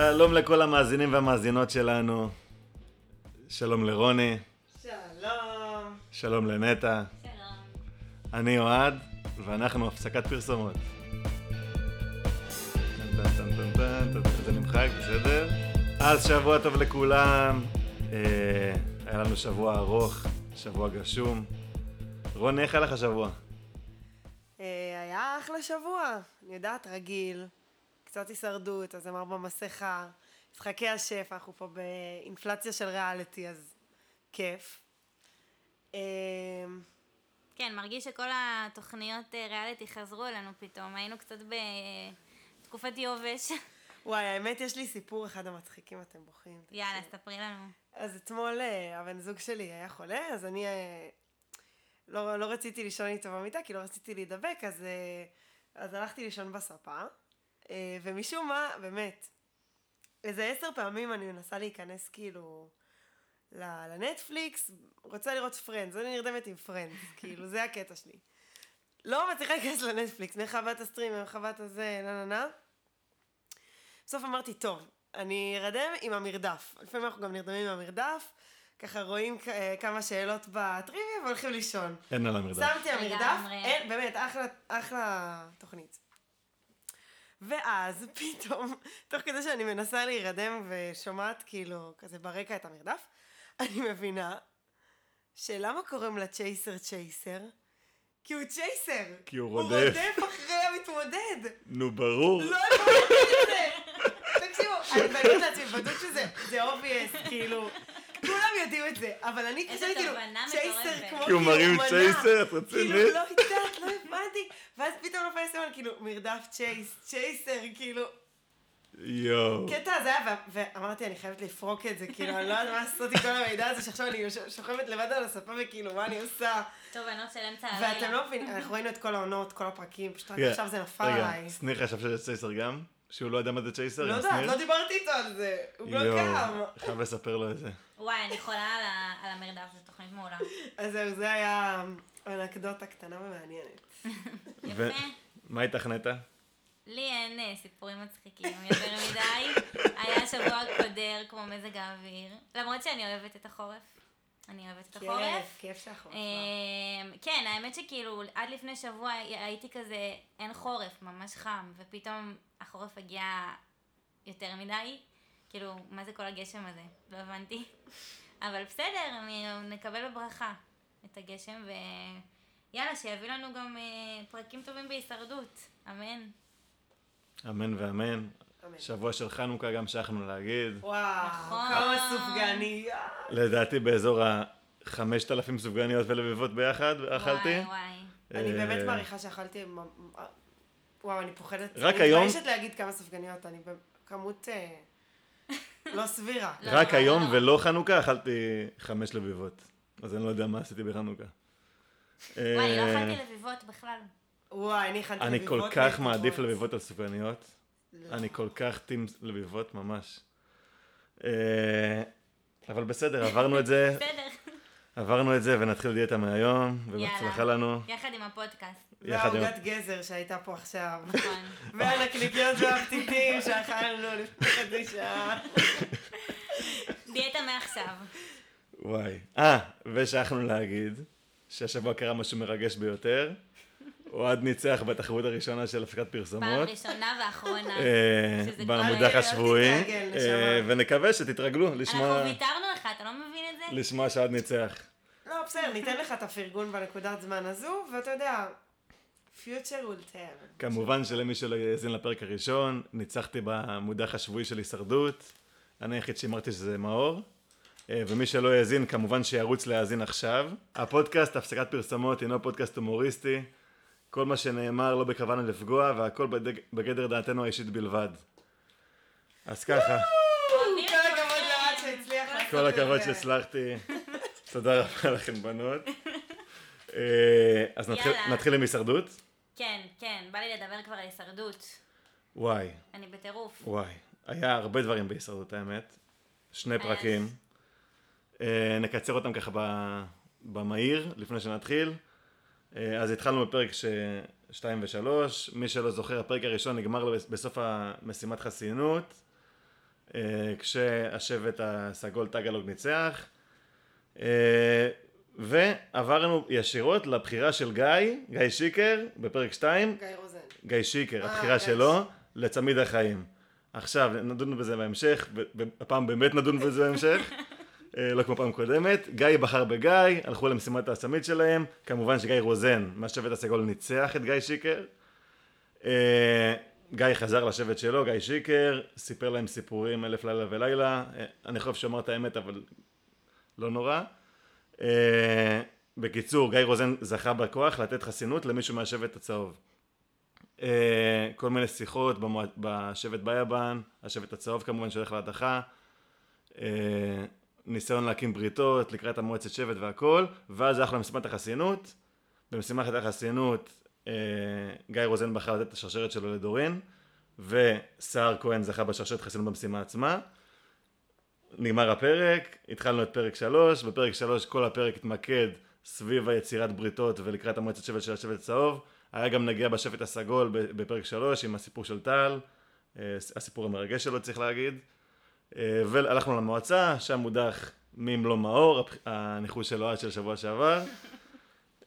שלום לכל המאזינים והמאזינות שלנו. שלום לרוני, שלום. שלום לנטע. שלום. אני אוהד, ואנחנו הפסקת פרסומות. זה נמחק, בסדר? אז שבוע טוב לכולם. אה, היה לנו שבוע ארוך, שבוע גשום. רוני, איך היה לך שבוע? אה, היה אחלה שבוע. אני יודעת, רגיל. קצת הישרדות, אז אמר במסכה. משחקי השף, אנחנו פה באינפלציה של ריאליטי, אז כיף. אה, כן, מרגיש שכל התוכניות אה, ריאליטי חזרו אלינו פתאום. היינו קצת בתקופת יובש. וואי, האמת, יש לי סיפור אחד המצחיקים, אתם בוכים. יאללה, ספרי לנו. אז אתמול אה, הבן זוג שלי היה חולה, אז אני אה, לא, לא רציתי לישון איתו במיטה, כי לא רציתי להידבק, אז, אה, אז הלכתי לישון בספה, אה, ומשום מה, באמת, איזה עשר פעמים אני מנסה להיכנס כאילו לנטפליקס, רוצה לראות Friends, אני נרדמת עם Friends, כאילו, זה הקטע שלי. לא מצליחה להיכנס לנטפליקס, את ה stream, את הזה, נה נה נה. בסוף אמרתי, טוב, אני ארדם עם המרדף. לפעמים אנחנו גם נרדמים עם המרדף, ככה רואים אה, כמה שאלות בטריוויה והולכים לישון. אין על המרדף. שמתי המרדף. אין, באמת, אחלה, אחלה תוכנית. ואז פתאום, תוך כדי שאני מנסה להירדם ושומעת כאילו כזה ברקע את המרדף, אני מבינה שלמה קוראים לה chaser? כי הוא chaser. כי הוא הוא רודף. רודף אחרי המתמודד. נו, ברור. לא הבנתי את זה. תקשיבו, אני באמת לעצמי, בדוק שזה, זה obvious, כאילו, כולם יודעים את זה, אבל אני חשבתי כאילו, צ'ייסר. כמו כי הוא מרים מנה. צ'ייסר, את רצינית? כאילו, לא לא הבנתי, ואז פתאום נפל לי סימן, כאילו, מרדף צ'ייס, צ'ייסר, כאילו, יואו. קטע הזה היה, ואמרתי, אני חייבת לפרוק את זה, כאילו, אני לא יודעת מה לעשות עם כל המידע הזה, שעכשיו אני שוכבת לבד על הספה, וכאילו, מה אני עושה? טוב, אני לא של אמצע הלילה. ואתם לא מבינים, אנחנו ראינו את כל העונות, כל הפרקים, פשוט רק רגע, עכשיו זה נפל רגע, עליי. סניח חשב שזה צ'ייסר גם? שהוא לא יודע מה זה צ'ייסר? לא יודעת? לא דיברתי איתו על זה, הוא לא קם. חייב לספר לו את זה. וואי, אני חולה על המרדף, זו תוכנית מעולה. אז זהו, זה היה אנקדוטה קטנה ומעניינת. יפה. מה איתך נטע? לי אין אה, סיפורים מצחיקים יותר מדי. היה שבוע קודר כמו מזג האוויר. למרות שאני אוהבת את החורף. אני אוהבת את החורף. כיף, כיף שהחורף. אמ, כן, האמת שכאילו עד לפני שבוע הייתי כזה, אין חורף, ממש חם, ופתאום החורף הגיע יותר מדי. כאילו, מה זה כל הגשם הזה? לא הבנתי. אבל בסדר, אני נקבל בברכה את הגשם, ויאללה, שיביא לנו גם אה, פרקים טובים בהישרדות. אמן. אמן ואמן. אמן. שבוע של חנוכה גם שכחנו להגיד. וואו, נכון. כמה סופגני. לדעתי באזור ה-5,000 סופגניות ולבבות ביחד אכלתי. וואי, וואי. אני באמת אה, מעריכה שאכלתי... וואו, אני פוחדת. רק אני היום- מתביישת להגיד כמה סופגניות, אני בכמות אה, לא סבירה. לא, רק לא, היום לא. ולא חנוכה אכלתי חמש לביבות. אז אני לא יודע מה עשיתי בחנוכה. וואי, לא אה, אכלתי לביבות בכלל. וואי, אני אני לביבות כל כך. מעדיף לביבות על סופגניות. לא. אני כל כך טים לביבות, ממש. אה, אבל בסדר, עברנו את זה, בסדר. עברנו את זה ונתחיל דיאטה מהיום, ובהצלחה. לנו. יחד עם הפודקאסט. יחד עם- והעוגת גזר שהייתה פה עכשיו. נכון. והנקניקיות והפתיתים שאכלנו לפני חצי שעה. דיאטה מעכשיו. וואי. אה, ושכחנו להגיד שהשבוע קרה משהו מרגש ביותר. אוהד ניצח בתחרות הראשונה של הפסקת פעם פרסומות. ראשונה ואחרונה. אה, במודח כבר- השבועי, נשמה. אה, ונקווה שתתרגלו לשמוע- אנחנו ויתרנו לך, אתה לא מבין את זה? לשמוע שאוהד ניצח. לא, בסדר, ניתן לך את הפרגון בנקודת זמן הזו, ואתה יודע, future will tell. כמובן שלמי שלא יאזין לפרק הראשון, ניצחתי במודח השבועי של הישרדות. אני היחיד שאמרתי שזה מאור. אה, ומי שלא האזין, כמובן שירוץ להאזין עכשיו. הפודקאסט, הפסקת פרסומות, הינו פודקאסט הומוריסטי. כל מה שנאמר לא בכוונה לפגוע, והכל בדג- בגדר דעתנו האישית בלבד. אז ככה, כל הכבוד שהצלחתי. תודה רבה לכם, בנות. אה, אז נתחיל- עם הישרדות? כן, כן, בא לי לדבר כבר על הישרדות. וואי. אני בטירוף. וואי, היה הרבה דברים בהישרדות האמת. שני. פרקים. אה, נקצר אותם ככה במהיר, לפני שנתחיל. אה, אז התחלנו בפרק 2 ו-3. מי שלא זוכר, הפרק הראשון נגמר לו בסוף המשימת חסינות. אה, כשהשבט הסגול טאגלוג ניצח. ועברנו ישירות לבחירה של גיא, גיא שיקר, בפרק 2, גיא רוזן. גיא שיקר, אה, הבחירה גיא שלו, לצמיד החיים. עכשיו, נדון בזה בהמשך, הפעם באמת נדון בזה בהמשך, לא כמו פעם קודמת. גיא בחר בגיא, הלכו למשימת הצמיד שלהם, כמובן שגיא רוזן, מהשבט הסגול, ניצח את גיא שיקר. אה, גיא חזר לשבט שלו, גיא שיקר, סיפר להם סיפורים אלף לילה ולילה, אה, אני חושב שאמר את האמת, אבל לא נורא. אה, בקיצור, גיא רוזן זכה בכוח לתת חסינות למישהו מהשבט הצהוב. אה, כל מיני שיחות. בשבט ביאבן, השבט הצהוב כמובן שהולך להדחה, אה, ניסיון להקים בריתות לקראת המועצת שבט והכל, ואז הלך למשימת החסינות. במשימת החסינות אה, גיא רוזן בחר לתת את השרשרת שלו לדורין, וסער כהן זכה בשרשרת חסינות במשימה עצמה. נגמר הפרק, התחלנו את פרק שלוש, בפרק שלוש כל הפרק התמקד סביב היצירת בריתות ולקראת המועצת שבט של השבט הצהוב. היה גם נגיע בשבט הסגול בפרק שלוש עם הסיפור של טל, אה, הסיפור המרגש שלו צריך להגיד. אה, והלכנו למועצה, שם הודח מים לא מאור, הניחוש של אוהד של שבוע שעבר.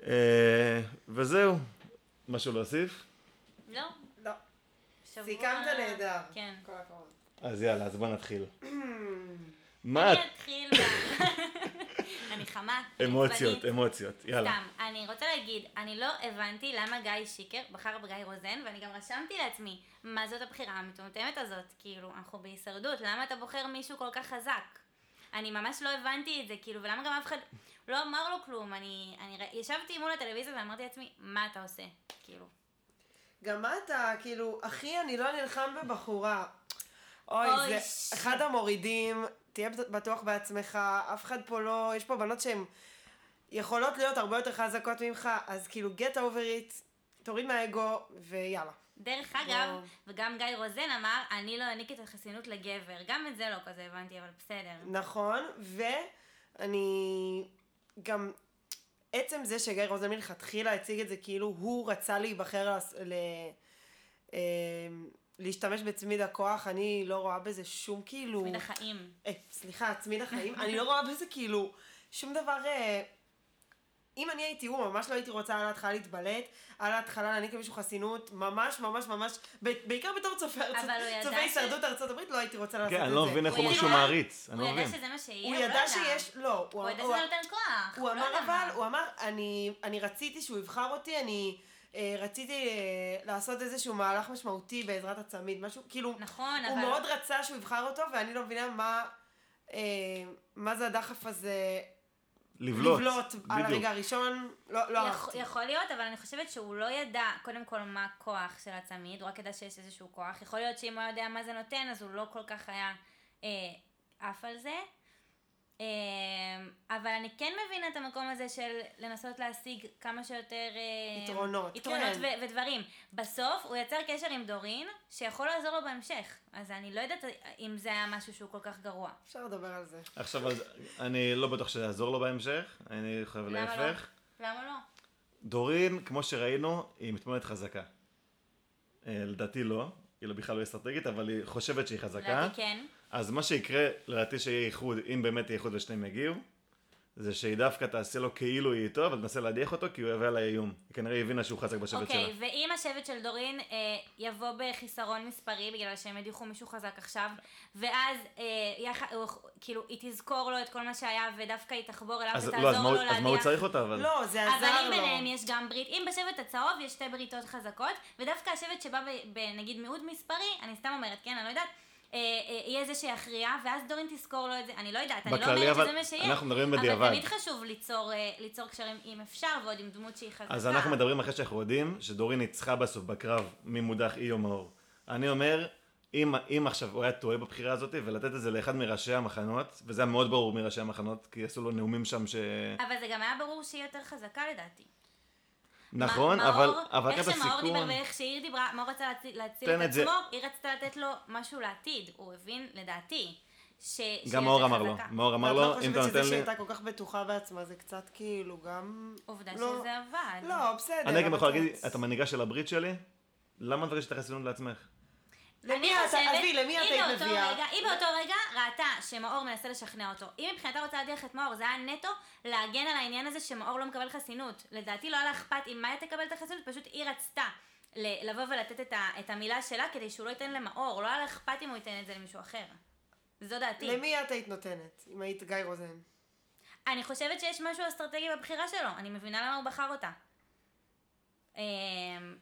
אה, וזהו, משהו להוסיף? לא. לא. סיכמת נהדר. כן. כל הכבוד. אז יאללה, אז בוא נתחיל. מה? אני אתחיל. אני חמה. אמוציות. אמוציות, יאללה. סתם, אני רוצה להגיד, אני לא הבנתי למה גיא שיקר בחר בגיא רוזן, ואני גם רשמתי לעצמי, מה זאת הבחירה המטומטמת הזאת? כאילו, אנחנו בהישרדות, למה אתה בוחר מישהו כל כך חזק? אני ממש לא הבנתי את זה, כאילו, ולמה גם אף אחד לא אמר לו כלום? אני, אני ר- ישבתי מול הטלוויזיה ואמרתי לעצמי, מה אתה עושה? כאילו. גם אתה, כאילו, אחי, אני לא נלחם בבחורה. אוי, אוי, זה ש- אחד המורידים, תהיה בטוח בעצמך, אף אחד פה לא, יש פה בנות שהן יכולות להיות הרבה יותר חזקות ממך, אז כאילו, get over it, תוריד מהאגו, ויאללה. דרך אגב. וגם גיא רוזן אמר, אני לא אעניק את החסינות לגבר. גם את זה לא כזה הבנתי, אבל בסדר. נכון, ואני גם, עצם זה שגיא רוזן מלכתחילה הציג את זה כאילו הוא רצה להיבחר לס- ל... להשתמש בצמיד הכוח, אני לא רואה בזה שום כאילו... צמיד החיים. אה, סליחה, צמיד החיים, אני לא רואה בזה כאילו שום דבר... אה, אם אני הייתי הוא, ממש לא הייתי רוצה על ההתחלה להתבלט, על ההתחלה להעניק למישהו חסינות, ממש ממש ממש, ב- בעיקר בתור הוא ידע ש- הישרדות ארצות הברית, לא הייתי רוצה לעשות את כן, זה. אני לא מבין איך הוא הוא ידע- משהו מעריץ, אני הוא לא ידע מבין. שזה מה שיהיה, הוא הוא לא ידע שיש, לא, הוא ידע הוא- שזה נותן כוח. הוא לא אמר אבל. הוא אמר, אני, אני רציתי שהוא יבחר אותי, אני רציתי אה, לעשות איזשהו מהלך משמעותי בעזרת הצמיד, משהו, כאילו, נכון, הוא אבל... מאוד רצה שהוא יבחר אותו, ואני לא מבינה מה, אה, מה זה הדחף הזה לבלוט, לבלוט על. הרגע הראשון, לא, לא יכול, אהבתי. יכול להיות, אבל אני חושבת שהוא לא ידע קודם כל מה הכוח של הצמיד, הוא רק ידע שיש איזשהו כוח. יכול להיות שאם הוא היה יודע מה זה נותן, אז הוא לא כל כך היה אה, עף על זה. אה, אבל אני כן מבינה את המקום הזה של לנסות להשיג כמה שיותר... אה, יתרונות, יתרונות כן. ו- ודברים. בסוף הוא יצר קשר עם דורין, שיכול לעזור לו בהמשך. אז אני לא יודעת אם זה היה משהו שהוא כל כך גרוע. אפשר לדבר על זה. עכשיו, אז אני לא בטוח שזה יעזור לו בהמשך, אני חושב למה לא? להפך. למה לא? דורין, כמו שראינו, היא מתמודדת חזקה. אה, לדעתי לא, היא לא- בכלל לא אסטרטגית, אבל היא חושבת שהיא חזקה. לדעתי כן. אז מה שיקרה, לדעתי שיהיה איחוד, אם באמת יהיה איחוד ושניהם יגיעו, זה שהיא דווקא תעשה לו כאילו היא איתו, אבל תנסה להדיח אותו כי הוא יביא עליה איום. היא כנראה הבינה שהוא חזק בשבט אוקיי, שלה. ואם השבט של דורין אה, יבוא בחיסרון מספרי בגלל שהם הדיחו מישהו חזק עכשיו, ואז אה, יח... הוא, כאילו היא תזכור לו את כל מה שהיה ודווקא היא תחבור אליו אז ותעזור לא, אז לו אז מה הוא להדיח. צריך אותה אבל? לא, זה אבל עזר אם לו. ביניהם יש גם ברית, אם בשבט הצהוב יש שתי בריתות חזקות, ודווקא השבט שבא ב- בנגיד מיעוט מספרי, אני סתם אומרת, כן, אני לא יודעת, יהיה זה שיכריע, ואז דורין תזכור לו את זה, אני לא יודעת, אני לא אומרת אבל שזה מה שיהיה, אנחנו מדברים אבל בדיעבד. תמיד חשוב ליצור, אה, ליצור קשרים אם אפשר, ועוד עם דמות שהיא חזקה. אז אנחנו מדברים אחרי שאנחנו יודעים שדורין ניצחה בסוף בקרב מי מודח אי או מאור. אני אומר, אם, אם עכשיו הוא היה טועה בבחירה הזאת ולתת את זה לאחד מראשי המחנות, וזה היה מאוד ברור מראשי המחנות, כי עשו לו נאומים שם ש... אבל זה גם היה ברור שהיא יותר חזקה לדעתי. נכון, מה- אבל, רק את איך שמאור דיבר הסיכון... ואיך שהיא דיברה, מאור רצה להציל, את את. עצמו, היא רצתה לתת לו משהו לעתיד. הוא הבין, לדעתי, ש... גם מאור אמר לו. מאור אמר לו, לא אם אתה חושבת נותן שזה לי... שהיא הייתה כל כך בטוחה בעצמה, זה קצת כאילו גם... עובדה לא. שזה עבד. לא, בסדר. אני גם יכול להגיד, את המנהיגה של הברית שלי, למה מבקשת את החסינות לעצמך? למי חושבת, עזבי, למי את היית מביאה? רגע- היא באותו רגע ראתה שמאור מנסה לשכנע אותו. היא מבחינתה רוצה להדיח את מאור, זה היה נטו להגן על העניין הזה שמאור לא מקבל חסינות. לדעתי לא היה לה אכפת אם מאיה תקבל את החסינות, פשוט היא רצתה לבוא ולתת את, ה, את המילה שלה כדי שהוא לא ייתן למאור, לא היה לה אכפת אם הוא ייתן את זה למישהו אחר. זו דעתי. למי את היית נותנת, אם היית גיא רוזן? אני חושבת שיש משהו אסטרטגי בבחירה שלו, אני מבינה למה הוא בחר אותה. אמ,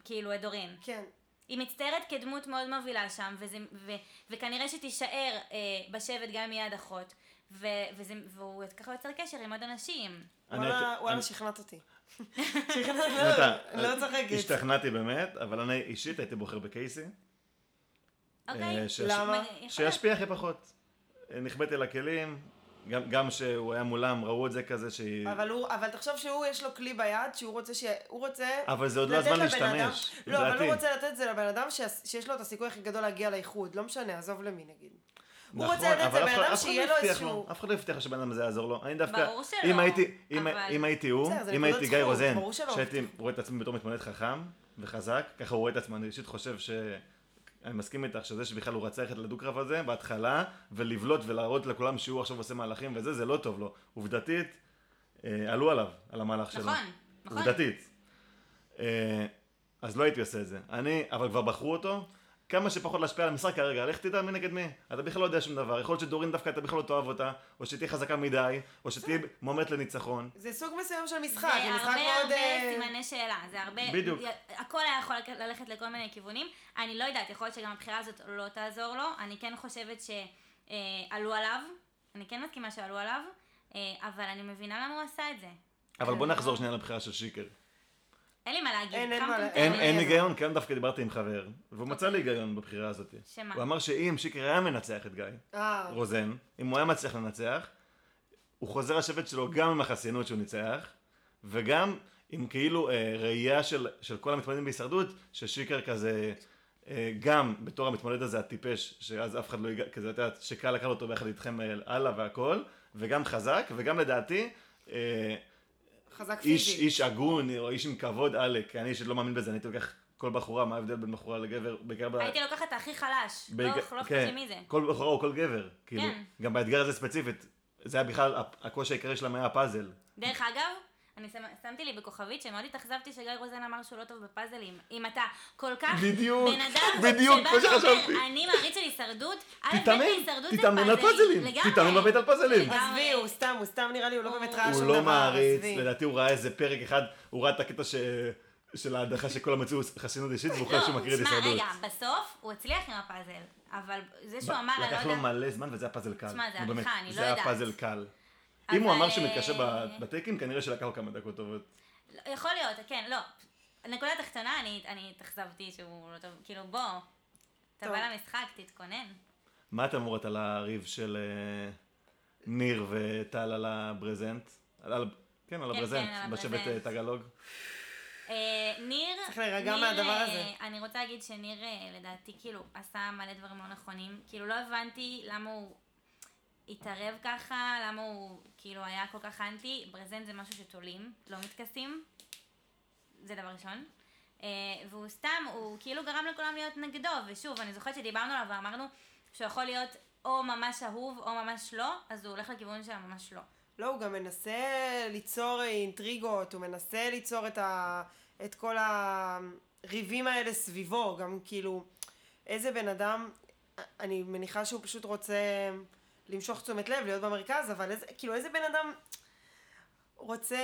כאילו, את דורין. כן. היא מצטיירת כדמות מאוד מובילה שם, וזה, ו, וכנראה שתישאר אה, בשבט גם אם יהיה הדחות, ו, וזה, והוא ככה יוצר קשר עם עוד אנשים. וואלה, שכנעת אותי. שכנעת, לא, לא צוחקת. השתכנעתי באמת, אבל אני אישית הייתי בוחר בקייסי. אוקיי? אה, שיש- למה? שישפיע הכי פחות. אה, נכבדתי לכלים, גם- גם שהוא היה מולם, ראו את זה כזה שהיא... אבל הוא, אבל תחשוב שהוא יש לו כלי ביד, שהוא רוצה ש... הוא רוצה... אבל זה עוד לא הזמן לבן אדם- להשתמש, לא, אבל. הוא רוצה לתת את זה לבן אדם ש- שיש לו את הסיכוי הכי גדול להגיע לאיחוד. לא משנה, עזוב למי נגיד. הוא נכון, רוצה לתת את זה לבן אדם אחד שיהיה לא לו איזשהו... אף אחד לא הבטיח שבן אדם הזה יעזור לו. אני דווקא, ברור שלא, אם הייתי, אם- אבל- אם הייתי הוא, זה אם הייתי גיא רוזן, שהייתי. רואה את עצמי בתור מתמודד חכם וחזק, ככה הוא רואה את עצמו, אני אישית חושב ש... אני מסכים איתך שזה שבכלל הוא רצה ללכת לדו-קרב הזה בהתחלה, ולבלוט ולהראות לכולם שהוא עכשיו עושה מהלכים וזה, זה לא טוב לו. עובדתית, אה, עלו עליו, על המהלך שלו. נכון, נכון. עובדתית. אה, אז לא הייתי עושה את זה. אני, אבל כבר בחרו אותו, כמה שפחות להשפיע על המשחק כרגע, לך תדע מי נגד מי. אתה בכלל לא יודע שום דבר. יכול להיות שדורין דווקא אתה בכלל לא תאהב אותה, או שתהיה חזקה מדי, או שתהיה מועמדת לניצחון. זה סוג מסוים של זה משחק, זה משחק הרבה מאוד... הרבה אה, סימני שאלה, זה הרבה, בדיוק. הכל היה יכול ללכת לכל מיני כיוונים, אני לא יודעת, יכול להיות שגם הבחירה הזאת לא תעזור לו, אני כן חושבת שעלו עליו, אני כן מסכימה שעלו עליו, אה, אבל אני מבינה למה הוא עשה את זה. אבל בוא נחזור שנייה לבחירה של שיקר. אין לי מה להגיד, אין, אין מה לה- מטומטמים. אין, היגיון, כי היום דווקא דיברתי עם חבר, והוא מצא לי היגיון בבחירה הזאת. שמה? הוא אמר שאם שיקר היה מנצח את גיא אה, רוזן, אם הוא היה מצליח לנצח, הוא חוזר לשבט שלו גם עם החסינות שהוא ניצח, וגם עם כאילו אה, ראייה של, של כל המתמודדים בהישרדות, ששיקר כזה, אה, גם בתור המתמודד הזה הטיפש, שאז אף אחד לא ייגע, כזה, אתה יודע, שקל לקחת אותו ביחד איתכם אה, הלאה והכל, וגם חזק, וגם לדעתי, אה, חזק איש, פיזי. איש הגון, או איש עם כבוד עלק, אני אישית לא מאמין בזה, אני הייתי לוקח כל בחורה, מה ההבדל בין בחורה לגבר, בעיקר ב... הייתי לוקחת את הכי חלש, בעיקר- לא אכפת כן, לי מי זה. כל בחורה או כל גבר, כאילו, כן. גם באתגר הזה ספציפית, זה היה בכלל, הקושי העיקרי שלהם היה הפאזל. דרך אגב, אני שמתי לי בכוכבית שמאוד התאכזבתי שגיא רוזן אמר שהוא לא טוב בפאזלים. אם אתה כל כך בדיוק, בן אדם בדיוק, שבא כמו שחשבתי. ואומר, אני מעריץ של הישרדות, א' ב' תתאמן, תתאמן על פאזלים. תתאמן בבית על פאזלים. עזבי, הוא סתם, הוא סתם נראה לי, הוא לא באמת ראה הוא שום לא דבר, מעריץ, עזבי. לדעתי הוא ראה איזה פרק אחד, הוא ראה את הקטע ש... של ההדחה שכולם מצאו חסינות אישית, והוא חושב שהוא מכיר את תשמע, הישרדות. רגע, בסוף הוא הצליח עם הפאזל, אבל זה שהוא אמר, אני לא לקח לו. מלא זמן וזה היה פאזל קל. תשמע, זה עריכה, אני לא זה היה יודעת. פאזל קל. אם הוא אמר שמתקשה אה, בטייקים, כנראה שלקח לו כמה דקות טובות. לא, יכול להיות, כן, לא. נקודה תחתונה, אני אני התאכזבתי שהוא לא טוב, כאילו בוא, אתה. בא למשחק, תתכונן. מה אתם אומרות על הריב של אה, ניר וטל על הברזנט? כן, על כן, הברזנט, כן, על בשבט הברזנט. אה, טגלוג. ניר, צריך להירגע מהדבר הזה. אני רוצה להגיד שניר לדעתי כאילו עשה מלא דברים לא נכונים, כאילו לא הבנתי למה הוא התערב ככה, למה הוא כאילו היה כל כך אנטי, ברזנט זה משהו שתולים, לא מתכסים, זה דבר ראשון. אה, והוא סתם, הוא כאילו גרם לכולם להיות נגדו, ושוב, אני זוכרת שדיברנו עליו ואמרנו שהוא יכול להיות או ממש אהוב או ממש לא, אז הוא הולך לכיוון של ממש לא. לא, הוא גם מנסה ליצור אינטריגות, הוא מנסה ליצור את, ה... את כל הריבים האלה סביבו, גם כאילו, איזה בן אדם, אני מניחה שהוא פשוט רוצה למשוך תשומת לב, להיות במרכז, אבל איזה, כאילו, איזה בן אדם רוצה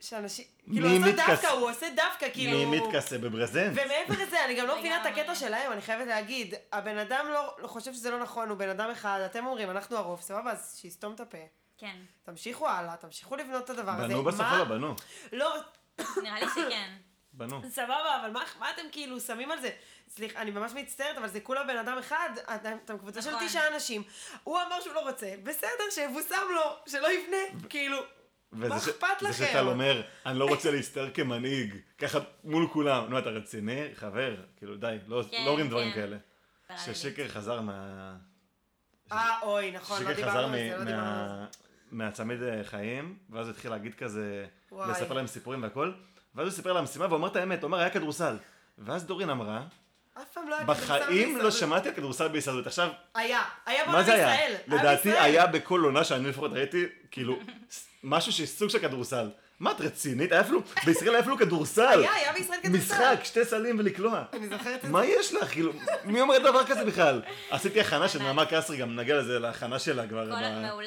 שאנשים, כאילו, עושה מתכס- דווקא, הוא עושה דווקא, כאילו... מי מתכסה בברזנט? ומעבר לזה, אני גם לא מבינה את. הקטע שלהם, אני חייבת להגיד, הבן אדם לא, לא חושב שזה לא נכון, הוא בן אדם אחד, אתם אומרים, אנחנו הרוב, סבבה, אז שיסתום את הפה. כן, תמשיכו הלאה, תמשיכו לבנות את הדבר הזה. בנו בסוף מה- או לא בנו? לא, נראה לי שכן. בנו. סבבה, אבל מה, מה אתם כאילו שמים על זה? סליחה, אני ממש מצטערת, אבל זה כולה בן אדם אחד, אתם, אתם קבוצה של נכון. תשעה אנשים. הוא אמר שהוא לא רוצה, בסדר, שיבושם לו, שלא יבנה, כאילו. מה אכפת זה לכם? שטל אומר, אני לא רוצה להסתער כמנהיג, ככה מול כולם. נו, אתה רציני? חבר, כאילו די, לא כן, לא אומרים דברים כן. כאלה. ששקר חזר מה... אה, אוי, נכון, לא דיברנו על זה, לא דיברנו על זה. מה- מהצמיד אה, חיים, ואז התחיל להגיד כזה. לספר להם סיפורים והכל, ואז הוא סיפר להם משימה, והוא אמר את האמת, הוא אמר, היה כדורסל. ואז דורין אמרה, אף פעם לא היה כדורסל בחיים לא. שמעתי על כדורסל בהישרדות. עכשיו, היה, היה מה בעולם זה היה? בישראל. לדעתי בישראל. היה בכל עונה שאני לפחות ראיתי, כאילו, משהו שהיא סוג של כדורסל. מה את רצינית? היה אפילו, בישראל היה אפילו כדורסל. היה, היה בישראל כדורסל. משחק, שתי סלים ולקלוע. אני זוכרת את זה. מה יש לך? כאילו, מי אומר דבר כזה בכלל? עשיתי הכנה של נעמה קסרי, גם נגיע לזה, להכנה שלה כבר. כל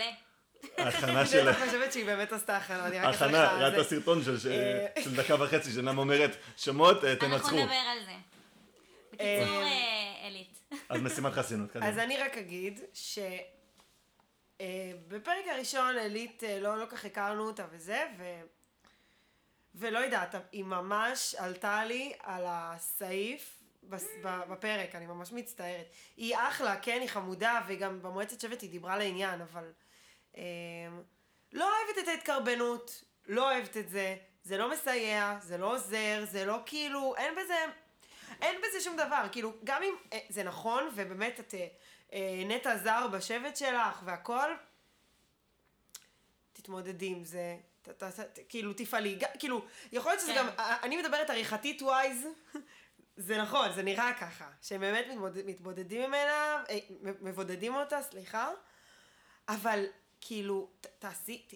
ההכנה אני שלה. חושבת שהיא באמת עשתה הכנה, אני רק הכנה, אצלך, ראית זה- הסרטון של- ש- אה. של דקה וחצי, שנעמה אומרת, שמות, אה, אנחנו תנצחו. נדבר על זה. בקיצור, אה, עילית. אז משימת חסינות, אז קדימה. אני רק אגיד ש... בפרק הראשון עילית אה, לא, לא כך הכרנו אותה וזה, ו... ולא יודעת, היא ממש עלתה לי על הסעיף בפרק, אני ממש מצטערת. היא אחלה, כן, היא חמודה, וגם במועצת שבט היא דיברה לעניין, אבל לא אוהבת את ההתקרבנות, לא אוהבת את זה, זה לא מסייע, זה לא עוזר, זה לא כאילו, אין בזה, אין בזה שום דבר, כאילו, גם אם אה, זה נכון, ובאמת את אה, אה, נטע זר בשבט שלך והכל, תתמודדי עם זה, ת, ת, ת, כאילו תפעלי, ג- כאילו, יכול להיות שזה כן. גם, אני מדברת עריכתית ווייז, זה נכון, זה נראה ככה, שהם באמת מתמודד, מתבודדים ממנה, מבודדים אותה, סליחה, אבל כאילו, ת, תעשי, ת,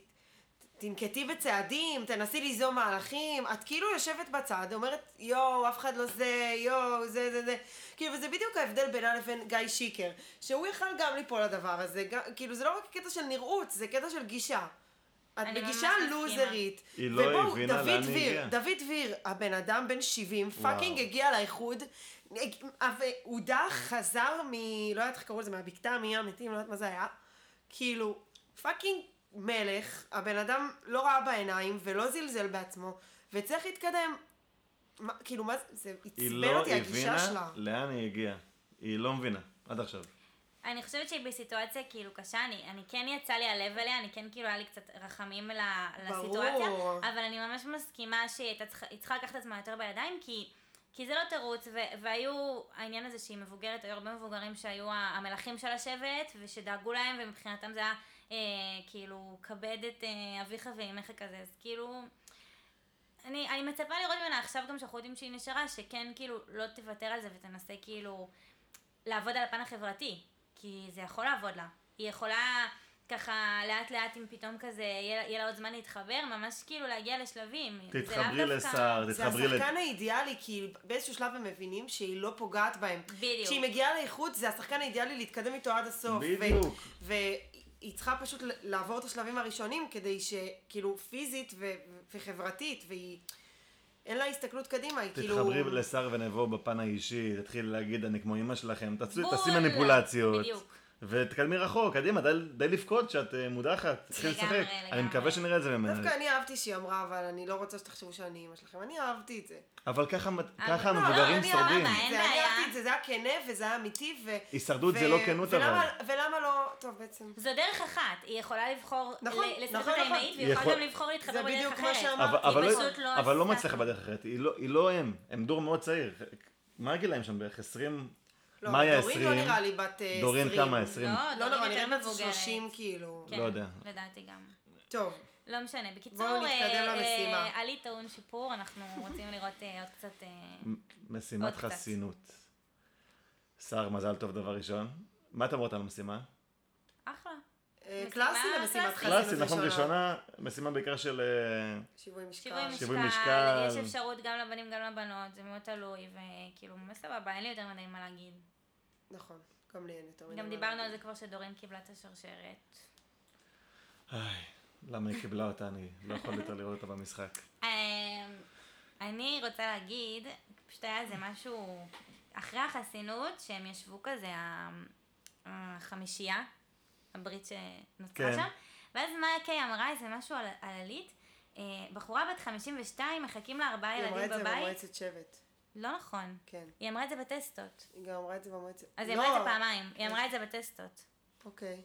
תנקטי בצעדים, תנסי ליזום מהלכים, את כאילו יושבת בצד, אומרת, יואו, אף אחד לא זה, יואו, זה, זה, זה. כאילו, וזה בדיוק ההבדל בינה לבין גיא שיקר, שהוא יכל גם ליפול לדבר הזה, גם, כאילו, זה לא רק קטע של נראות, זה קטע של גישה. את בגישה. לוזרית. היא לא ובואו, הבינה דוד לאן היא הגיעה. דוד דביר, הבן אדם בן 70, וואו. fucking הגיע לאיחוד, הודח, חזר מ... לא יודעת איך קראו לזה, מהבקתה, מי המתים, לא יודעת מה זה היה. כאילו, fucking מלך, הבן אדם לא ראה בעיניים ולא זלזל בעצמו, וצריך להתקדם. מה, כאילו, מה זה, זה היא עצבן לא אותי, הגישה הבינה שלה. לאן היא הגיעה. היא לא מבינה, עד עכשיו. אני חושבת שהיא בסיטואציה כאילו קשה, אני, אני כן יצא לי הלב עליה, אני כן כאילו היה לי קצת רחמים ל, לסיטואציה, ברור. אבל אני ממש מסכימה שהיא הייתה צריכה, היא צריכה לקחת את עצמה יותר בידיים, כי, כי זה לא תירוץ, ו, והיו, העניין הזה שהיא מבוגרת, היו הרבה מבוגרים שהיו המלכים של השבט, ושדאגו להם, ומבחינתם זה היה אה, כאילו, כבד את אה, אביך ואימך כזה, אז כאילו... אני, אני מצפה לראות ממנה עכשיו גם שאנחנו יודעים שהיא נשארה, שכן כאילו לא תוותר על זה ותנסה כאילו לעבוד על הפן החברתי, כי זה יכול לעבוד לה. היא יכולה ככה לאט לאט אם פתאום כזה יהיה, לה עוד זמן להתחבר, ממש כאילו להגיע לשלבים. זה תתחברי זה תתחברי ל... השחקן האידיאלי, כי באיזשהו שלב הם מבינים שהיא לא פוגעת בהם. בדיוק. כשהיא מגיעה לאיחוד, זה השחקן האידיאלי להתקדם איתו עד הסוף. ו- בדיוק. והיא צריכה פשוט לעבור את השלבים הראשונים, כדי שכאילו פיזית ו- וחברתית, והיא... אין לה הסתכלות קדימה, היא כאילו... תתחברי לשר ונבוא בפן האישי, תתחילי להגיד אני כמו אמא שלכם, תעשי מניפולציות. בדיוק. ותקדמי רחוק, קדימה, די, די לבכות שאת אה, מודחת, לגמרי, לשחק. אני לגמרי. מקווה שנראה את זה ממנה. דווקא אני אהבתי שהיא אמרה, אבל אני לא רוצה שתחשבו שאני אמא שלכם. אני אהבתי את זה. אבל ככה ככה לא, המבוגרים אני שורדים. אני. אהבתי את זה, זה היה כנה וזה היה אמיתי, ו... הישרדות ו- זה לא כנות אבל. ולמה לא... טוב, בעצם... זו דרך אחת, היא יכולה לבחור נכון, ל- לשחק נכון, את נכון. והיא יכולה יכול- גם לבחור להתחבר זה בדרך בדיוק אחרת. מה שאמרתי. אבל, אבל, היא לא, לא אבל לא מצליחה. בדרך אחרת, היא לא, היא לא הם, הם דור מאוד צעיר. מה הגילאים שם בערך? 20? לא, מה היה דורין 20? לא נראה לי בת אה, 20. דורין כמה? 20? לא, לא דורין נורא, יותר מבוגרת. 30 כאילו. כן, לא יודע. לדעתי גם. טוב, לא משנה. בקיצור, בואו נתקדם אה, למשימה. אה, עלי טעון שיפור, אנחנו רוצים לראות אה, עוד קצת... אה, משימת. חסינות. שר, מזל טוב דבר ראשון. מה אתם אומרות על המשימה? אחלה. אה, קלאסי למשימת. חסינות קלאסי, נכון, ראשונה, משימה בעיקר של... אה, שיווי משקל. שיווי משקל, משקל. יש אפשרות גם לבנים גם לבנות, זה מאוד תלוי, וכאילו, ממש סבבה, אין לי יותר מדי מה להגיד. נכון, גם לי אין יותר מדי גם דיברנו על. זה כבר שדורין קיבלה את השרשרת. איי, למה היא קיבלה אותה? אני לא יכול יותר לראות אותה במשחק. אמ, אני רוצה להגיד, פשוט היה איזה משהו, אחרי החסינות, שהם ישבו כזה, החמישייה, הברית שנוצרה כן. שם, ואז מאיה קיי אמרה איזה משהו על, על עלית, אה, בחורה בת 52, מחכים לה ארבעה היא אמרה ילדים את זה בבית. במועצת שבט. לא נכון. כן. היא אמרה את זה בטסטות. היא גם אמרה את זה במועצת... אז היא לא, אמרה את זה פעמיים, היא אמרה את זה בטסטות. אוקיי.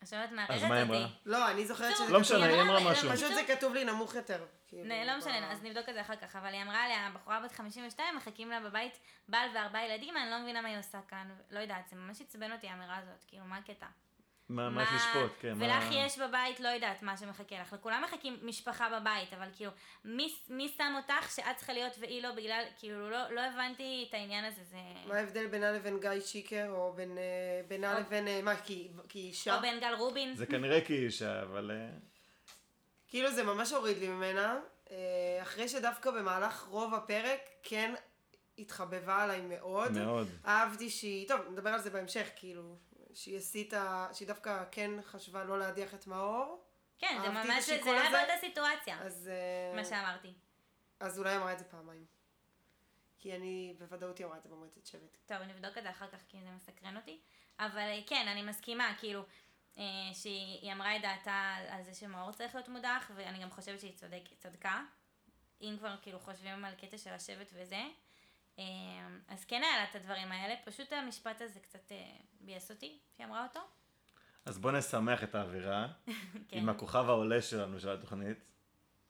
עכשיו את אז מערערת מה היא אותי. אמרה? לא, אני זוכרת שזה לא כתוב- משנה, היא אמרה משהו. פשוט זה כתוב לי נמוך יותר. כאילו, לא משנה, אז נבדוק את זה אחר כך, אבל היא אמרה עליה, בחורה בת 52, מחכים לה בבית בעל וארבעה ילדים, אני לא מבינה מה היא עושה כאן, לא יודעת, זה ממש עצבן אותי האמירה הזאת, כאילו, מה הקטע? מה מה יש לשפוט, כן. ולך מה- יש בבית, לא יודעת מה שמחכה לך. לכולם מחכים משפחה בבית, אבל כאילו, מי, מי שם אותך שאת צריכה להיות והיא לא בגלל, כאילו, לא, לא הבנתי את העניין הזה, זה... מה ההבדל בינה לבין גיא שיקר, או בין, אה, בינה או- לבין, אה, מה, כי כי היא אישה? או בן גל רובין. זה כנראה כי אישה, אבל... אה, כאילו זה ממש הוריד לי ממנה, אחרי שדווקא במהלך רוב הפרק כן התחבבה עליי מאוד. מאוד. אהבתי שהיא, טוב, נדבר על זה בהמשך, כאילו, שהיא הסיתה, שהיא דווקא כן חשבה לא להדיח את מאור, כן, זה ממש, זה היה. באותה סיטואציה, אז, אה, מה שאמרתי. אז אולי אמרה את זה פעמיים. כי אני, בוודאות היא אמרה את זה במועצת שבט. טוב, נבדוק את זה אחר כך כי זה מסקרן אותי. אבל אה, כן, אני מסכימה, כאילו, אה, שהיא היא אמרה את דעתה על זה שמאור צריך להיות מודח, ואני גם חושבת שהיא צודק, צדקה. אם כבר כאילו חושבים על קטע של השבט וזה. אה, אז כן היה לה את הדברים האלה, פשוט המשפט הזה קצת אה, ביאס אותי, שהיא אמרה אותו. אז בוא נשמח את האווירה כן. עם הכוכב העולה שלנו של התוכנית,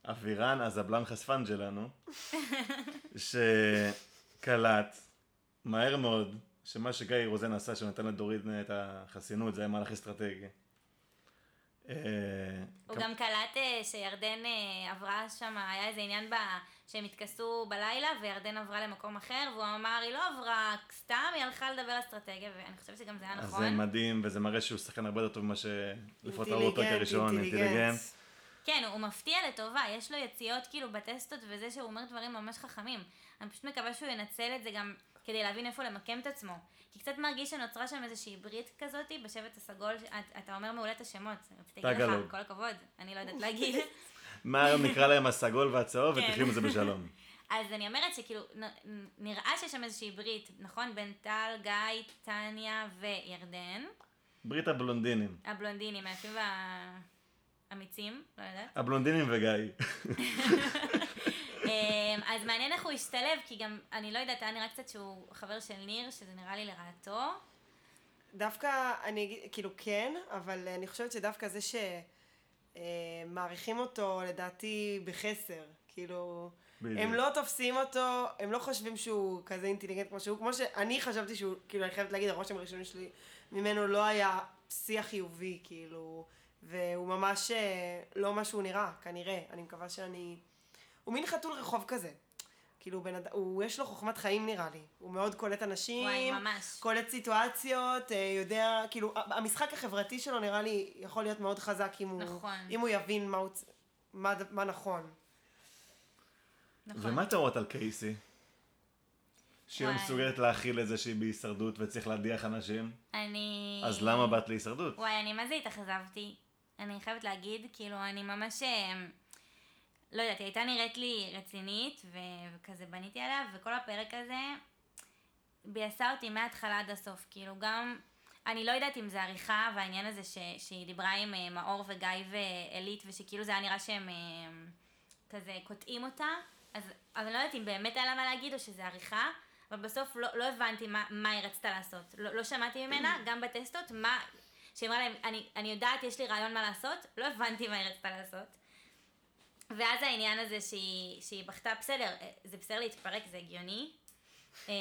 אבירן הזבלן חשפן שלנו, שקלט מהר מאוד שמה שגיא רוזן עשה, שהוא נתן לדורית את החסינות, זה היה מהלך אסטרטגי. אה, הוא גם קלט אה, שירדן אה, עברה שם, היה איזה עניין. שהם התכסו בלילה, וירדן עברה למקום אחר, והוא אמר, היא לא עברה סתם, היא הלכה לדבר אסטרטגיה, ואני חושבת שגם זה היה אז נכון. זה מדהים, וזה מראה שהוא שחקן הרבה יותר טוב ממה שלפחות ראו אינטליגנט, הראשון, אינטליגנט. כן, הוא מפתיע לטובה, יש לו יציאות כאילו בטסטות וזה שהוא אומר דברים ממש חכמים. אני פשוט מקווה שהוא ינצל את זה גם כדי להבין איפה למקם את עצמו. כי קצת מרגיש שנוצרה שם איזושהי ברית כזאת בשבט הסגול, את, אתה אומר מעולה את השמות, תגלוג. לך, כל הכבוד, אני לא יודעת להגיד. מה היום נקרא להם הסגול והצהוב, כן. ותחיו עם זה בשלום. אז אני אומרת שכאילו, נראה שיש שם איזושהי ברית, נכון? בין טל, גיא, טניה וירדן. ברית הבלונדינים. הבלונדינים, היפים והאמיצים, לא יודעת. הבלונדינים וגיא. אמ, אז מעניין איך הוא השתלב, כי גם, אני לא יודעת, היה נראה קצת שהוא חבר של ניר, שזה נראה לי לרעתו. דווקא, אני אגיד, כאילו כן, אבל אני חושבת שדווקא זה שמעריכים אותו, לדעתי, בחסר. כאילו, בדיוק. הם לא תופסים אותו, הם לא חושבים שהוא כזה אינטליגנט כמו שהוא, כמו שאני חשבתי שהוא, כאילו, אני חייבת להגיד, הרושם הראשוני שלי ממנו לא היה שיח חיובי, כאילו, והוא ממש אה, לא מה שהוא נראה, כנראה. אני מקווה שאני... הוא מין חתול רחוב כזה. כאילו, בן אדם, הוא, יש לו חוכמת חיים נראה לי. הוא מאוד קולט אנשים. וואי, ממש. קולט סיטואציות, אה, יודע, כאילו, המשחק החברתי שלו נראה לי יכול להיות מאוד חזק אם הוא, נכון. אם הוא יבין מה, הוא, מה, מה נכון. נכון. ומה אומרות על קייסי? שהיא. מסוגלת להכיל את זה שהיא בהישרדות וצריך להדיח אנשים? אני... אז למה באת להישרדות? וואי, אני מה זה התאכזבתי. אני חייבת להגיד, כאילו, אני ממש... לא יודעת, היא הייתה נראית לי רצינית, ו- וכזה בניתי עליה, וכל הפרק הזה ביאסה אותי מההתחלה עד הסוף. כאילו, גם... אני לא יודעת אם זה עריכה, והעניין הזה ש- שהיא דיברה עם אה, מאור וגיא ואלית, ושכאילו זה היה נראה שהם אה, כזה קוטעים אותה, אז אני לא יודעת אם באמת היה לה מה להגיד, או שזה עריכה, אבל בסוף לא, לא הבנתי מה, מה היא רצתה לעשות. לא, לא שמעתי ממנה, גם בטסטות, מה... שהיא אמרה להם, אני, אני יודעת, יש לי רעיון מה לעשות, לא הבנתי מה היא רצתה לעשות. ואז העניין הזה שהיא, שהיא בכתה, בסדר, אה, זה בסדר להתפרק, זה הגיוני. אה,